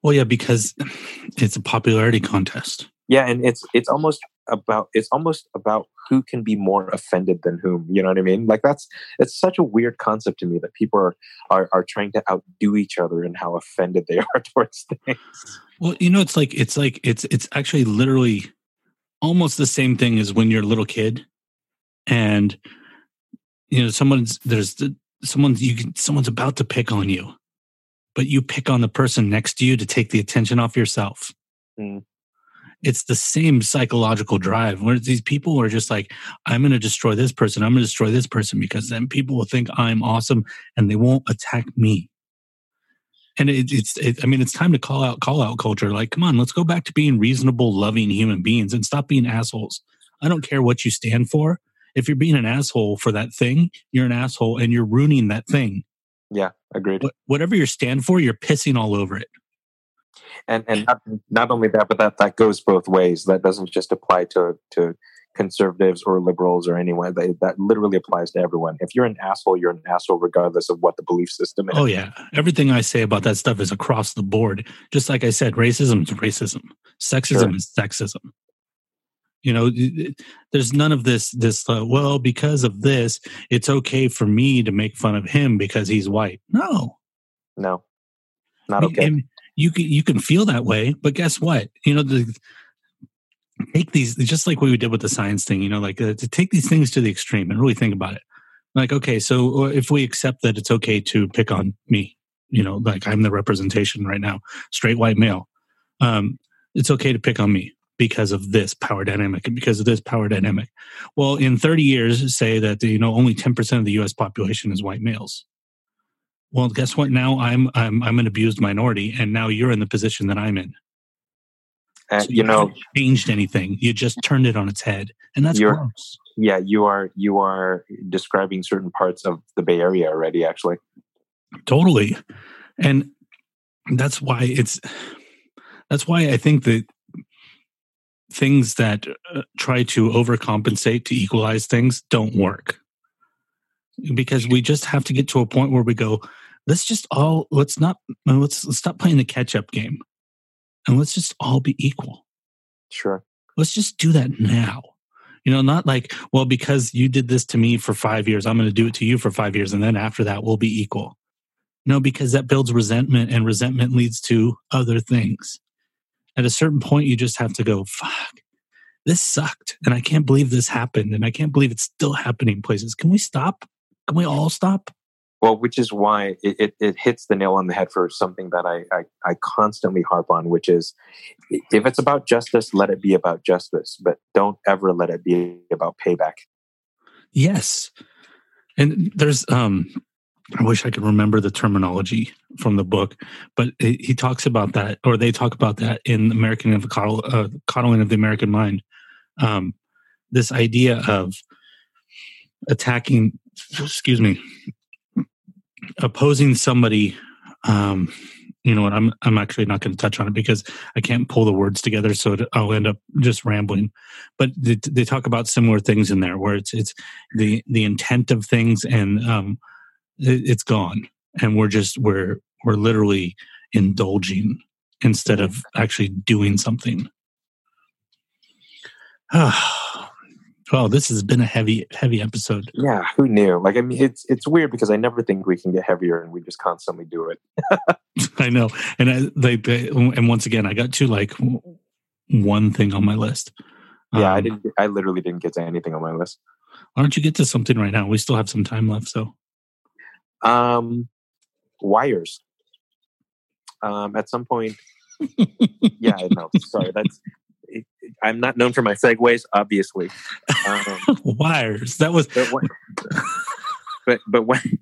well yeah because it's a popularity contest Yeah, and it's it's almost about it's almost about who can be more offended than whom. You know what I mean? Like that's it's such a weird concept to me that people are are, are trying to outdo each other in how offended they are towards things. Well, you know, it's like it's like it's it's actually literally almost the same thing as when you're a little kid, and you know someone's there's the, someone's you can, someone's about to pick on you, but you pick on the person next to you to take the attention off yourself. Mm. It's the same psychological drive where these people are just like, I'm going to destroy this person. I'm going to destroy this person because then people will think I'm awesome and they won't attack me and it, it's it, i mean it's time to call out call out culture like come on let's go back to being reasonable loving human beings and stop being assholes i don't care what you stand for if you're being an asshole for that thing you're an asshole and you're ruining that thing Yeah, agreed. What, whatever you stand for you're pissing all over it and and not, not only that, but that that goes both ways. That doesn't just apply to to conservatives or liberals or anyone. They, that literally applies to everyone. If you're an asshole, you're an asshole regardless of what the belief system is. oh yeah everything i say about that stuff is across the board just like i said racism is racism sexism Sure. is sexism you know there's none of this this uh, well because of this it's okay for me to make fun of him because he's white no No, not okay. and you can you can feel that way, but guess what? You know the take these just like what we did with the science thing. You know, like uh, to take these things to the extreme and really think about it. Like, okay, so uh, if we accept that it's okay to pick on me, you know, like I'm the representation right now, straight white male. Um, it's okay to pick on me because of this power dynamic and because of this power dynamic. Well, in 30 years, say that you know only 10% of the U.S. population is white males. Well, guess what? Now I'm I'm I'm an abused minority, and now you're in the position that I'm in. And So you know, changed anything. You just turned it on its head, and that's gross. yeah, you are you are describing certain parts of the Bay Area already. Actually, Totally, and that's why it's that's why I think that things that uh, try to overcompensate to equalize things don't work because we just have to get to a point where we go let's just all let's not uh, let's, let's stop playing the catch up game. And let's just all be equal. Sure. let's just do that now. You know not like well because you did this to me for 5 years i'm going to do it to you for 5 years and then after that we'll be equal. No because that builds resentment and resentment leads to other things. At a certain point you just have to go fuck this sucked and i can't believe this happened and i can't believe it's still happening places. Can we stop? Can we all stop Well, which is why it, it, it hits the nail on the head for something that I, I, I constantly harp on, which is if it's about justice, let it be about justice, but don't ever let it be about payback. Yes. And there's um I wish I could remember the terminology from the book, but he he talks about that, or they talk about that in American of the uh, Coddling of the American Mind. Um, this idea of attacking, excuse me, opposing somebody. Um, you know what? I'm I'm actually not going to touch on it because I can't pull the words together, so I'll end up just rambling. But they, they talk about similar things in there, where it's it's the the intent of things, and um, it, it's gone, and we're just we're we're literally indulging instead of actually doing something. well, this has been a heavy heavy episode. Yeah, who knew? Like, I mean, it's it's weird because I never think we can get heavier, and we just constantly do it. I know, and I, they, they and once again, I got to like one thing on my list. Yeah, I Um, didn't. I literally didn't get to anything on my list. Why don't you get to something right now? We still have some time left, so Um, wires. Um, at some point, yeah, no, sorry, that's. I'm not known for my segues, obviously. Um, wires. That was but when, but but when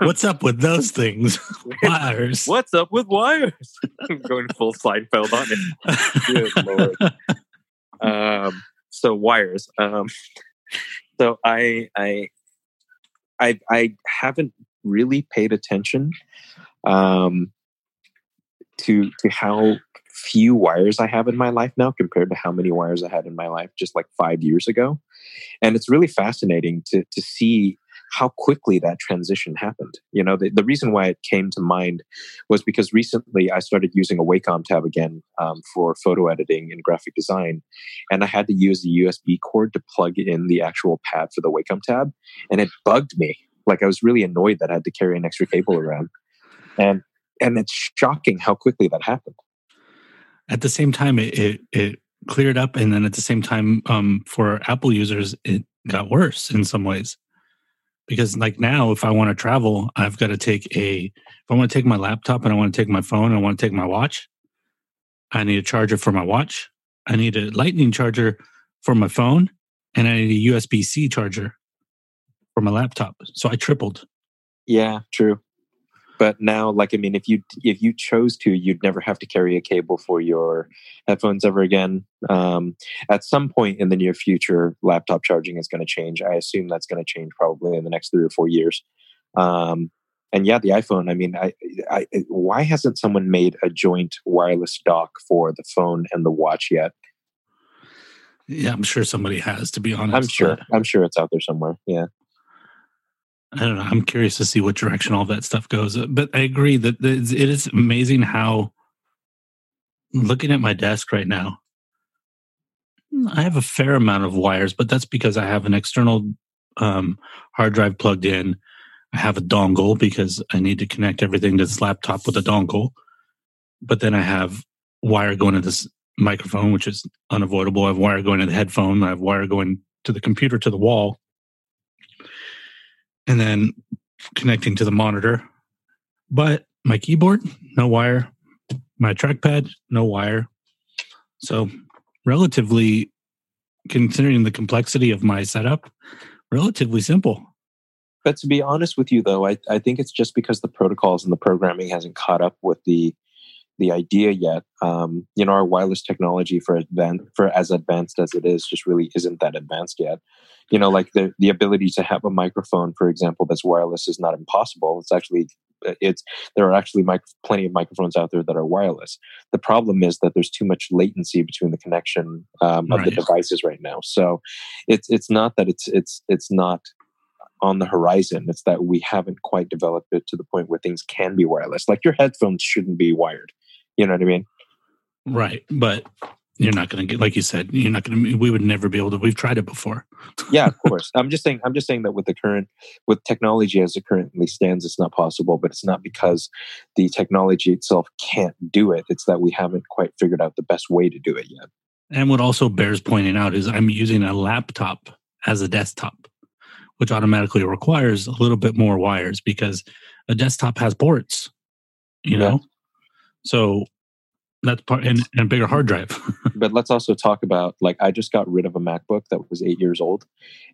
what's up with those things? Wires. what's up with wires? I'm going full Seinfeld on it. Good lord. Um, so wires. Um, so I I I I haven't really paid attention um, to to how few wires I have in my life now compared to how many wires I had in my life just like five years ago, and it's really fascinating to to see how quickly that transition happened. You know, the, the reason why it came to mind was because recently I started using a Wacom tab again um, for photo editing and graphic design, and I had to use the USB cord to plug in the actual pad for the Wacom tab, and it bugged me. Like I was really annoyed that I had to carry an extra cable around, and and it's shocking how quickly that happened. At the same time, it, it it cleared up, and then at the same time, um, for Apple users, it got worse in some ways. Because like now, if I want to travel, I've got to take a. If I want to take my laptop and I want to take my phone and I want to take my watch, I need a charger for my watch. I need a lightning charger for my phone, and I need a USB C charger for my laptop. So I tripled. Yeah, true. But now, like I mean, if you if you chose to, you'd never have to carry a cable for your headphones ever again. Um, at some point in the near future, laptop charging is going to change. I assume that's going to change probably in the next three or four years. Um, and yeah, the iPhone. I mean, I, I, why hasn't someone made a joint wireless dock for the phone and the watch yet? Yeah, I'm sure somebody has. To be honest, I'm sure. I'm sure it's out there somewhere. Yeah. I don't know. I'm curious to see what direction all that stuff goes. But I agree that it is amazing how looking at my desk right now, I have a fair amount of wires, but that's because I have an external um, hard drive plugged in. I have a dongle because I need to connect everything to this laptop with a dongle. But then I have wire going to this microphone, which is unavoidable. I have wire going to the headphone. I have wire going to the computer to the wall and then connecting to the monitor. But my keyboard, no wire. My trackpad, no wire. So, relatively considering the complexity of my setup, relatively simple. But to be honest with you, though, I, I think it's just because the protocols and the programming hasn't caught up with the the idea yet. Um, you know, our wireless technology for advan- for as advanced as it is, just really isn't that advanced yet. You know, like the the ability to have a microphone, for example, that's wireless is not impossible. It's actually it's there are actually mic- plenty of microphones out there that are wireless. The problem is that there's too much latency between the connection um, of the devices right now. So it's it's not that it's it's it's not on the horizon. It's that we haven't quite developed it to the point where things can be wireless. Like your headphones shouldn't be wired. You know what I mean? Right. But you're not going to get, like you said, you're not going to, we would never be able to, we've tried it before. Yeah, of course. I'm just saying. I'm just saying that with the current, with technology as it currently stands, it's not possible. But it's not because the technology itself can't do it. It's that we haven't quite figured out the best way to do it yet. And what also bears pointing out is I'm using a laptop as a desktop, which automatically requires a little bit more wires because a desktop has ports, you Yeah. know? So that's part, and, and a bigger hard drive. but let's also talk about like I just got rid of a MacBook that was eight years old,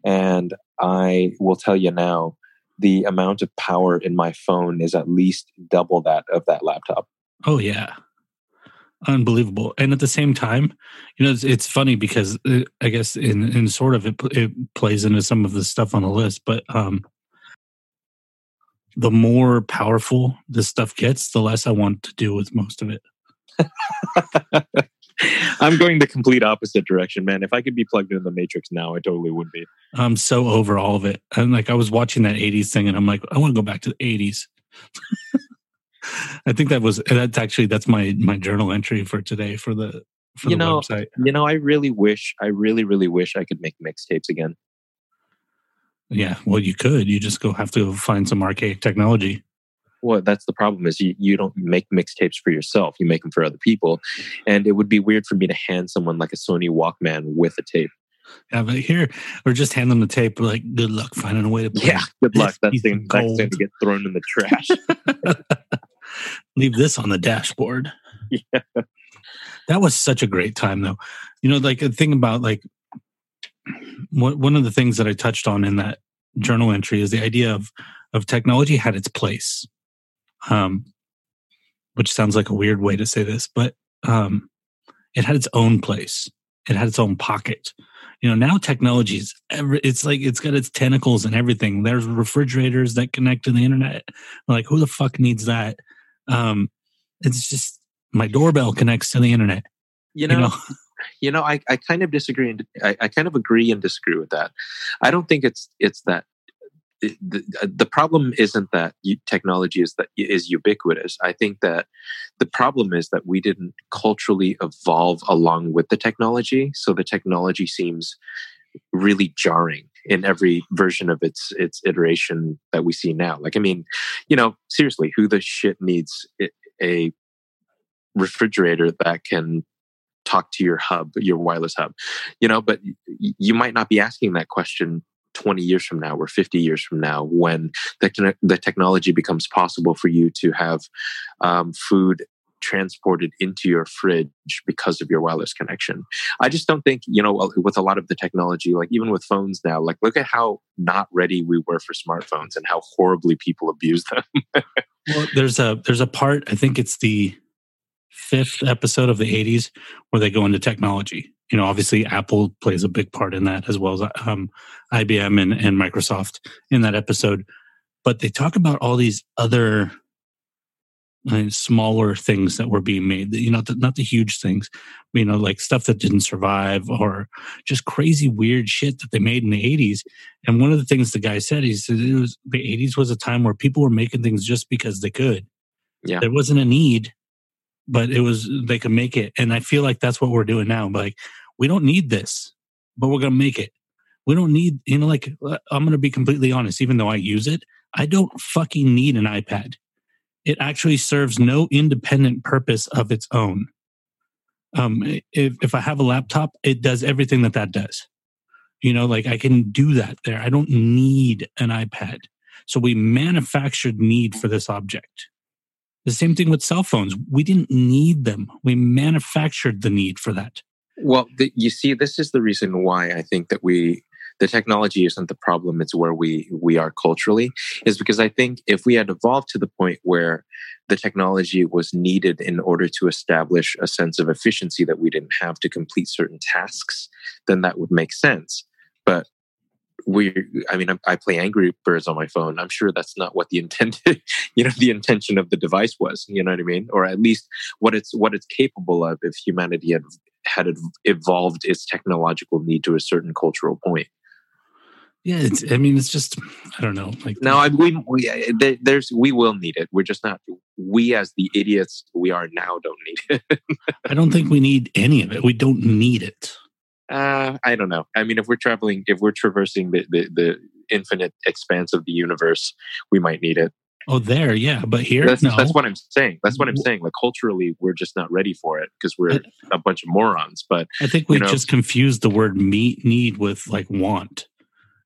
and I will tell you now, the amount of power in my phone is at least double that of that laptop. Oh yeah, unbelievable. And at the same time, you know, it's, it's funny because uh, I guess in in sort of it, it plays into some of the stuff on the list, but um, the more powerful this stuff gets, the less I want to do with most of it. I'm going the complete opposite direction, man. If I could be plugged into the Matrix now, I totally would be. I'm so over all of it. And like I was watching that 80s thing and I'm like, I want to go back to the 80s. I think that was that's actually that's my my journal entry for today for the for You the know, website. You know, I really wish, I really, really wish I could make mixtapes again. Yeah, well you could. You just go have to find some archaic technology. Well, that's the problem is you, you don't make mixtapes for yourself. You make them for other people. And it would be weird for me to hand someone like a Sony Walkman with a tape. Yeah, but here or just hand them the tape. Like, good luck finding a way to play. Yeah, good luck. This That piece thing, of thing to get thrown in the trash. Leave this on the dashboard. Yeah. That was such a great time, though. You know, like a thing about like one one of the things that I touched on in that journal entry is the idea of of technology had its place, um, which sounds like a weird way to say this, but um, it had its own place. It had its own pocket. You know, now technology is every, it's like it's got its tentacles and everything. There's refrigerators that connect to the internet. Like, who the fuck needs that? Um, it's just my doorbell connects to the internet. You You know, know, you know, I, I kind of disagree and I, I kind of agree and disagree with that. I don't think it's it's that the, uh, the problem isn't that technology is that is ubiquitous. I think that the problem is that we didn't culturally evolve along with the technology, so the technology seems really jarring in every version of its its iteration that we see now. Like, I mean, you know, seriously, who the shit needs a refrigerator that can talk to your hub, your wireless hub, you know, but you might not be asking that question 20 years from now or 50 years from now when the, the technology becomes possible for you to have um, food transported into your fridge because of your wireless connection. I just don't think, you know, with a lot of the technology, like even with phones now, like look at how not ready we were for smartphones and how horribly people abuse them. Well, there's a there's a part I think it's the fifth episode of the 80s where they go into technology. You know, obviously Apple plays a big part in that as well as um, IBM and, and Microsoft in that episode. But they talk about all these other uh, smaller things that were being made. You know, not the huge things. You know, like stuff that didn't survive or just crazy weird shit that they made in the 80s. And one of the things the guy said, he said it was the 80s was a time where people were making things just because they could. Yeah. There wasn't a need, but it was they could make it. And I feel like that's what we're doing now. Like we don't need this, but we're gonna make it. We don't need, you know, like uh, I'm gonna be completely honest, even though I use it, I don't fucking need an iPad. It actually serves no independent purpose of its own. Um, if, if I have a laptop, it does everything that that does. You know, like I can do that there. I don't need an iPad. So we manufactured need for this object. The same thing with cell phones. We didn't need them. We manufactured the need for that. Well, the, you see, this is the reason why I think that we the technology isn't the problem; it's where we we are culturally. Is because I think if we had evolved to the point where the technology was needed in order to establish a sense of efficiency that we didn't have to complete certain tasks, then that would make sense. But we i mean I, I play angry birds on my phone i'm sure that's not what the intent you know the intention of the device was you know what i mean or at least what it's what it's capable of if humanity had had evolved its technological need to a certain cultural point Yeah, it's. I mean, it's just. I don't know. Like no I, we, we there's we will need it we're just not we as the idiots we are now don't need it I don't think we need any of it. We don't need it. Uh, I don't know. I mean, if we're traveling, if we're traversing the, the, the infinite expanse of the universe, we might need it. Oh, there, yeah, but here, That's, no. that's what I'm saying. That's what I'm saying. Like culturally, we're just not ready for it because we're I- a bunch of morons. But I think we you know- just confused the word meet need with like want.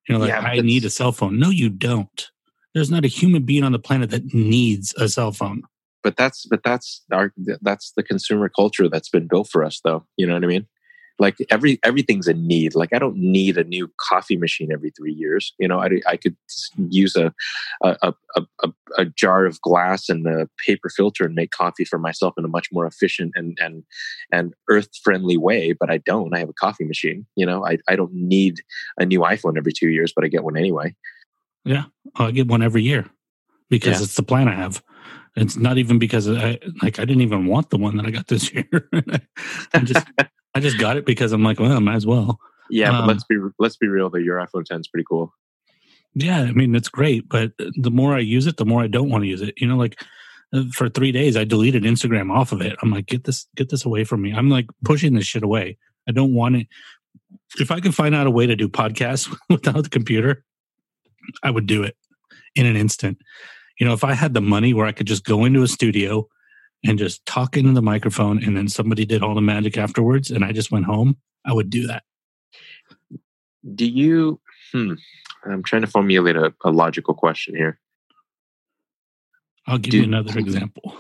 You know, like Yeah, I need a cell phone. No, you don't. There's not a human being on the planet that needs a cell phone. but that's but that's our that's the consumer culture that's been built for us, though. You know what I mean? Like every everything's a need. Like I don't need a new coffee machine every three years. You know, I, I could use a a, a, a a jar of glass and a paper filter and make coffee for myself in a much more efficient and and and earth friendly way. But I don't. I have a coffee machine. You know, I I don't need a new iPhone every two years, but I get one anyway. yeah oh, I get one every year because Yeah. it's the plan I have. It's not even because I like I didn't even want the one that I got this year. I just I just got it because I'm like, well, I might as well. Yeah, Um, but let's be let's be real. though. your iPhone 10 is pretty cool. Yeah, I mean it's great, but the more I use it, the more I don't want to use it. You know, like uh, for three days, I deleted Instagram off of it. I'm like, get this, get this away from me. I'm like pushing this shit away. I don't want it. If I could find out a way to do podcasts without the computer, I would do it in an instant. You know, if I had the money where I could just go into a studio and just talk into the microphone, and then somebody did all the magic afterwards, and I just went home, I would do that. Do you? Hmm. I'm trying to formulate a, a logical question here. I'll give Do- you another example.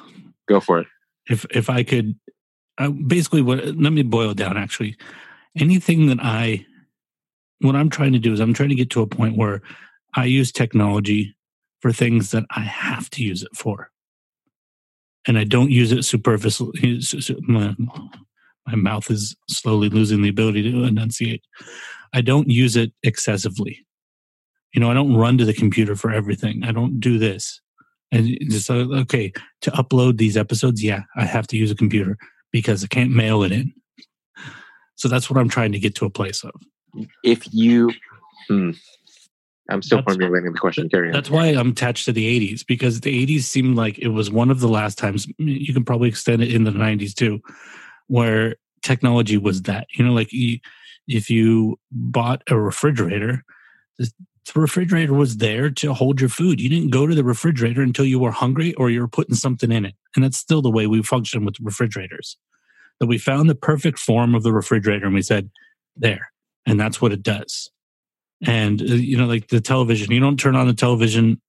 Go for it. if if I could uh, basically what let me boil down actually anything that I what I'm trying to do is I'm trying to get to a point where I use technology for things that I have to use it for and I don't use it superficially su- su- my, my mouth is slowly losing the ability to enunciate I don't use it excessively you know I don't run to the computer for everything I don't do this and just okay to upload these episodes, yeah, I have to use a computer because I can't mail it in. So that's what I'm trying to get to a place of. If you, hmm. I'm still That's- formulating the question. Carry on. That's why I'm attached to the 80s because the 80s seemed like it was one of the last times. You can probably extend it in the 90s too, where technology was that. You know, like you, if you bought a refrigerator, the the refrigerator was there to hold your food. You didn't go to the refrigerator until you were hungry or you were putting something in it. And that's still the way we function with refrigerators. That we found the perfect form of the refrigerator and we said, there. And that's what it does. And, uh, you know, like the television, you don't turn on the television.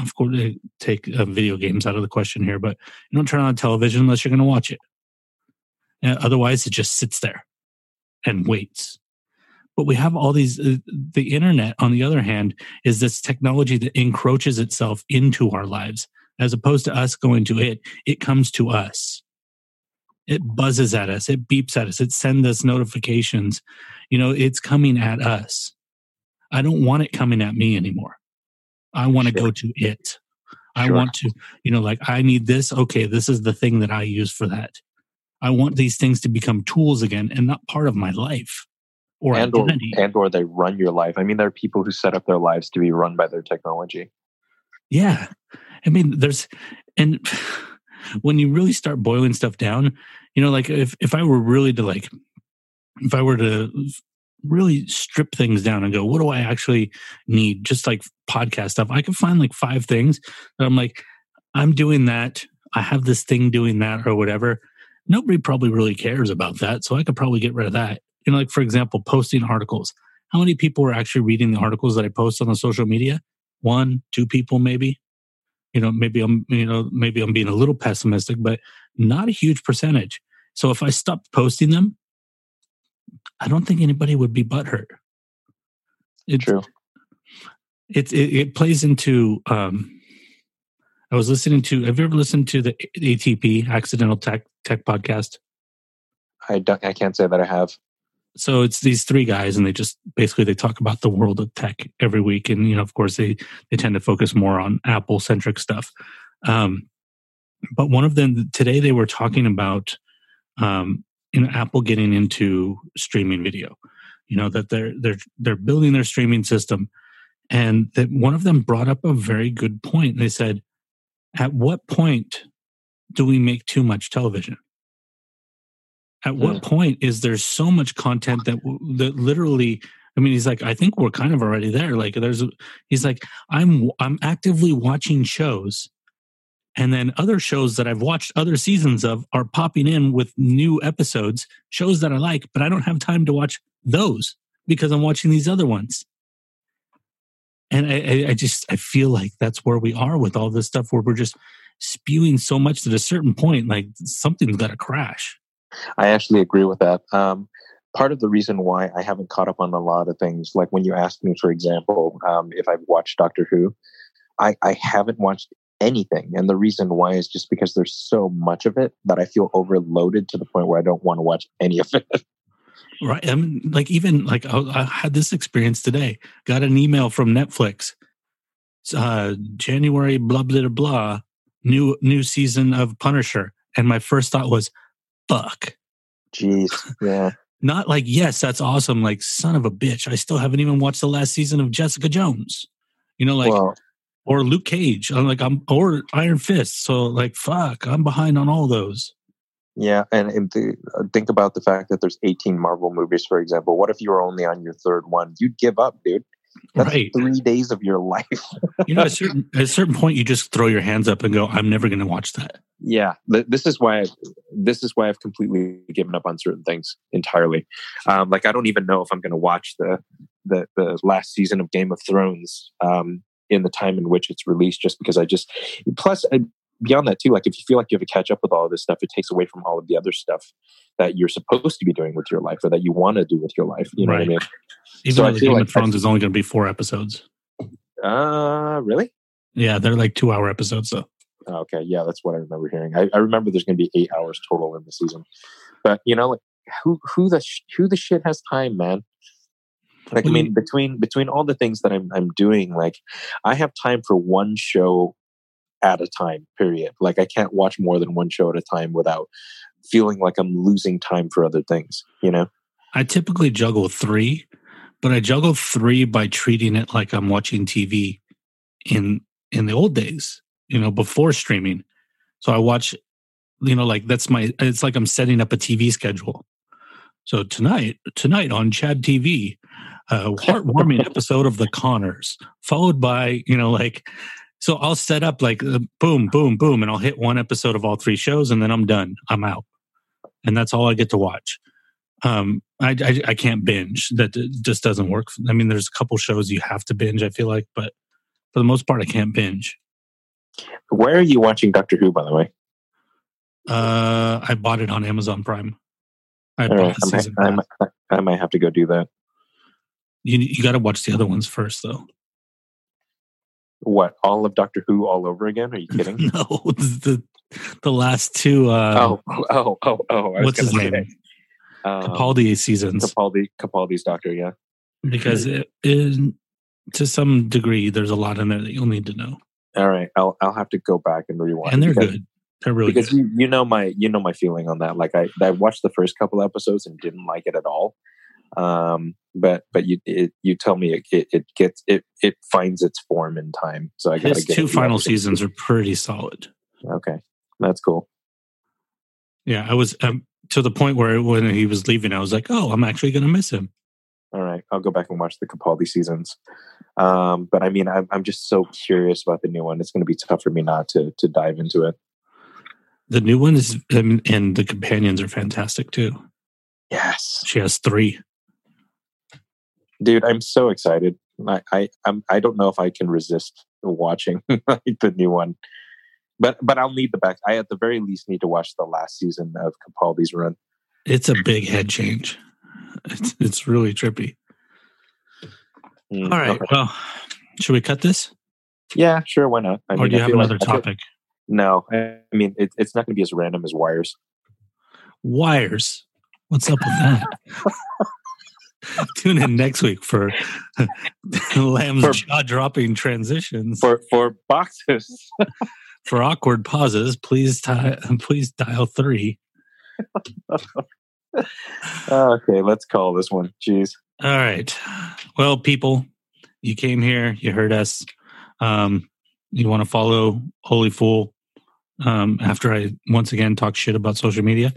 Of course, they take uh, video games out of the question here, but you don't turn on television unless you're going to watch it. Uh, otherwise, it just sits there and waits. But we have all these, uh, the internet, on the other hand, is this technology that encroaches itself into our lives. As opposed to us going to it, it comes to us. It buzzes at us, it beeps at us, it sends us notifications. You know, it's coming at us. I don't want it coming at me mm-hmm. anymore. I want to Sure. go to it. I Sure. want to, you know, like I need this. Okay, this is the thing that I use for that. I want these things to become tools again and not part of my life or and or, identity. and or they run your life. I mean, there are people who set up their lives to be run by their technology. Yeah. I mean, there's, and when you really start boiling stuff down, you know, like if, if I were really to like, if I were to really strip things down and go, what do I actually need? Just like podcast stuff, I could find like five things that I'm like, I'm doing that. I have this thing doing that or whatever. Nobody probably really cares about that. So I could probably get rid of that. You know, like for example, posting articles. How many people are actually reading the articles that I post on the social media? One, two people, maybe you know maybe i'm you know maybe i'm being a little pessimistic but not a huge percentage so if i stopped posting them I don't think anybody would be butthurt. It's, True. It, it it plays into. Um, I was listening to. Have you ever listened to the ATP Accidental Tech Tech podcast? I don't. I can't say that I have. so it's these three guys and they just basically they talk about the world of tech every week and you know of course they they tend to focus more on apple centric stuff um but one of them today they were talking about um you know apple getting into streaming video. You know that they're they're they're building their streaming system and that one of them brought up a very good point. They said at what point do we make too much television? At what Mm. point is there so much content that that literally i mean he's like i think we're kind of already there. Like there's he's like i'm i'm actively watching shows and then other shows that i've watched other seasons of are popping in with new episodes shows that i like but i don't have time to watch those because i'm watching these other ones and I, I, just i feel like that's where we are with all this stuff where we're just spewing so much that at a certain point like something's got to crash I actually agree with that. Um, part of the reason why I haven't caught up on a lot of things, like when you asked me, for example, um, if I've watched Doctor Who, I, I haven't watched anything. And the reason why is just because there's so much of it that I feel overloaded to the point where I don't want to watch any of it. Right. I mean, like even like I, I had this experience today. Got an email from Netflix. Uh, January blah blah blah. New new season of Punisher, and my first thought was, "Fuck." Jeez. Yeah. Not like yes, that's awesome. Like son of a bitch, I still haven't even watched the last season of Jessica Jones. You know, like well, or Luke Cage. I'm like I'm or Iron Fist. So like fuck, I'm behind on all those. yeah. And, and the, uh, think about the fact that there's 18 Marvel movies, for example. What if you were only on your third one? You'd give up, dude. That's right. three days of your life. You know, at a certain at a certain point, you just throw your hands up and go, "I'm never going to watch that." yeah th- this is why I, this is why i've completely given up on certain things entirely um, like i don't even know if i'm going to watch the, the the last season of game of thrones um, in the time in which it's released just because i just plus uh, beyond that too like if you feel like you have to catch up with all of this stuff it takes away from all of the other stuff that you're supposed to be doing with your life or that you want to do with your life you know what i mean Even So I though the Game like of Thrones is only going to be four episodes. uh really Yeah, they're like two hour episodes though. Oh, okay, yeah, that's what I remember hearing. I, I remember there's going to be eight hours total in the season, but you know, like who who the who the shit has time, man? Like, I mean, between between all the things that I'm I'm doing, like I have time for one show at a time. Period. Like I can't watch more than one show at a time without feeling like I'm losing time for other things. You know? I typically juggle three, but I juggle three by treating it like I'm watching TV in in the old days, you know, before streaming. So I watch, you know, like that's my it's like I'm setting up a TV schedule. So tonight, tonight on Chad TV, a heartwarming episode of The Connors, followed by, you know, like so I'll set up like uh, boom, boom, boom, and I'll hit one episode of all three shows, and then I'm done. I'm out, and that's all I get to watch. Um, I, I I can't binge. That just doesn't work. I mean, there's a couple shows you have to binge. I feel like, but for the most part, I can't binge. Where are you watching Doctor Who, by the way? Uh, I bought it on Amazon Prime. I right, I, might, I, might, I might have to go do that. You you got to watch the other ones first, though. What? All of Doctor Who all over again? Are you kidding? no, the the last two. Uh, oh, oh, oh, oh! I what's his name? say, Um, Capaldi seasons. Capaldi, Capaldi's Doctor. Yeah. because it is to some degree there's a lot in there that you'll need to know All right, I'll I'll have to go back and rewind. and they're because, good they're really because good you you know my you know my feeling on that. Like I I watched the first couple episodes and didn't like it at all. Um, but but you it, you tell me it, it it gets it it finds its form in time. So I got his two final seasons are pretty solid Okay, that's cool. yeah i was um, to the point where when he was leaving i was like oh i'm actually gonna miss him All right, I'll go back and watch the Capaldi seasons. Um, but I mean, I'm I'm just so curious about the new one. It's going to be tough for me not to to dive into it. the new one is um, and the companions are fantastic too Yes, she has three dude, I'm so excited. I I I'm, I don't know if I can resist watching like, the new one, but but I'll need the back. I at the very least need to watch the last season of Capaldi's run. it's a big head change It's, it's really trippy. Mm, All right. okay. Well, should we cut this? Yeah, sure. Why not? I or do you I have like- another I feel- topic? no, I I mean it, it's not going to be as random as wires. Wires. What's up with that? Tune in next week for Lam's jaw dropping transitions. For for boxes. For awkward pauses, please, ti- please dial three. okay, let's call this one. Jeez. All right. Well, people, you came here, you heard us. Um, you want to follow Holy Fool um, after I once again talk shit about social media?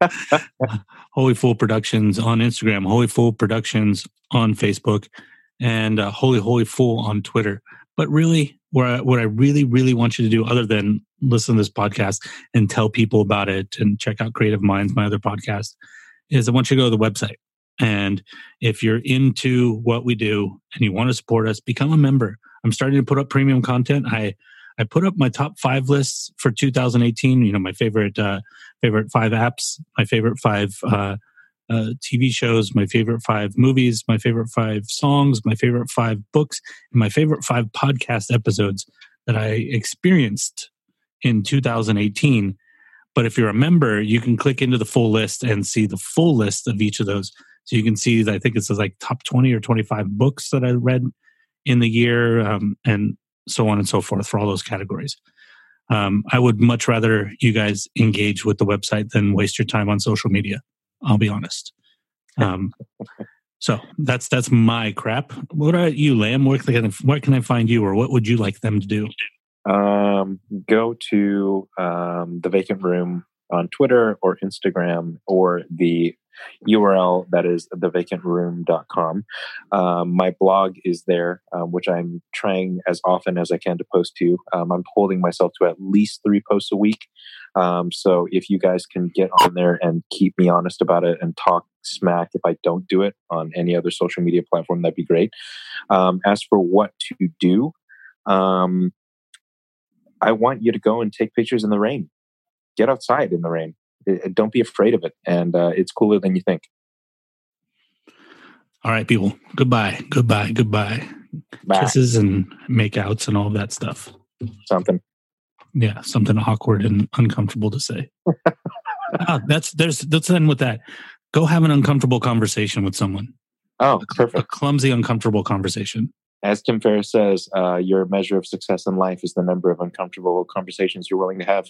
Holy Fool Productions on Instagram, Holy Fool Productions on Facebook, and uh, Holy Holy Fool on Twitter. But really, I, what I really, really want you to do, other than listen to this podcast and tell people about it and check out Creative Minds, my other podcast, is I want you to go to the website. And if you're into what we do and you want to support us, become a member. I'm starting to put up premium content. I I put up my top five lists for 2018. You know, my favorite uh, favorite five apps, my favorite five uh, uh, TV shows, my favorite five movies, my favorite five songs, my favorite five books, and my favorite five podcast episodes that I experienced in 2018. But if you're a member, you can click into the full list and see the full list of each of those. So you can see, that I think it says like top 20 or 25 books that I read in the year, um, and so on and so forth for all those categories. Um, I would much rather you guys engage with the website than waste your time on social media. I'll be honest. Um, so that's that's my crap. What about you, Lam? Where can, I, where can I find you, or what would you like them to do? Um, go to um, the vacant room on Twitter or Instagram or the URL that is thevacantroom.com. Um, my blog is there, um, which I'm trying as often as I can to post to. Um, I'm holding myself to at least three posts a week. Um, so if you guys can get on there and keep me honest about it and talk smack if I don't do it on any other social media platform, that'd be great. Um, as for what to do, um, I want you to go and take pictures in the rain. Get outside in the rain. I- I- Don't be afraid of it, and uh, it's cooler than you think. All right, people. Goodbye. Goodbye. Goodbye. Bye. Kisses and makeouts and all of that stuff. Something. Yeah, something awkward and uncomfortable to say. ah, that's there's let's end with that. Go have an uncomfortable conversation with someone. Oh, A perfect. clumsy, uncomfortable conversation. As Tim Ferriss says, uh, your measure of success in life is the number of uncomfortable conversations you're willing to have.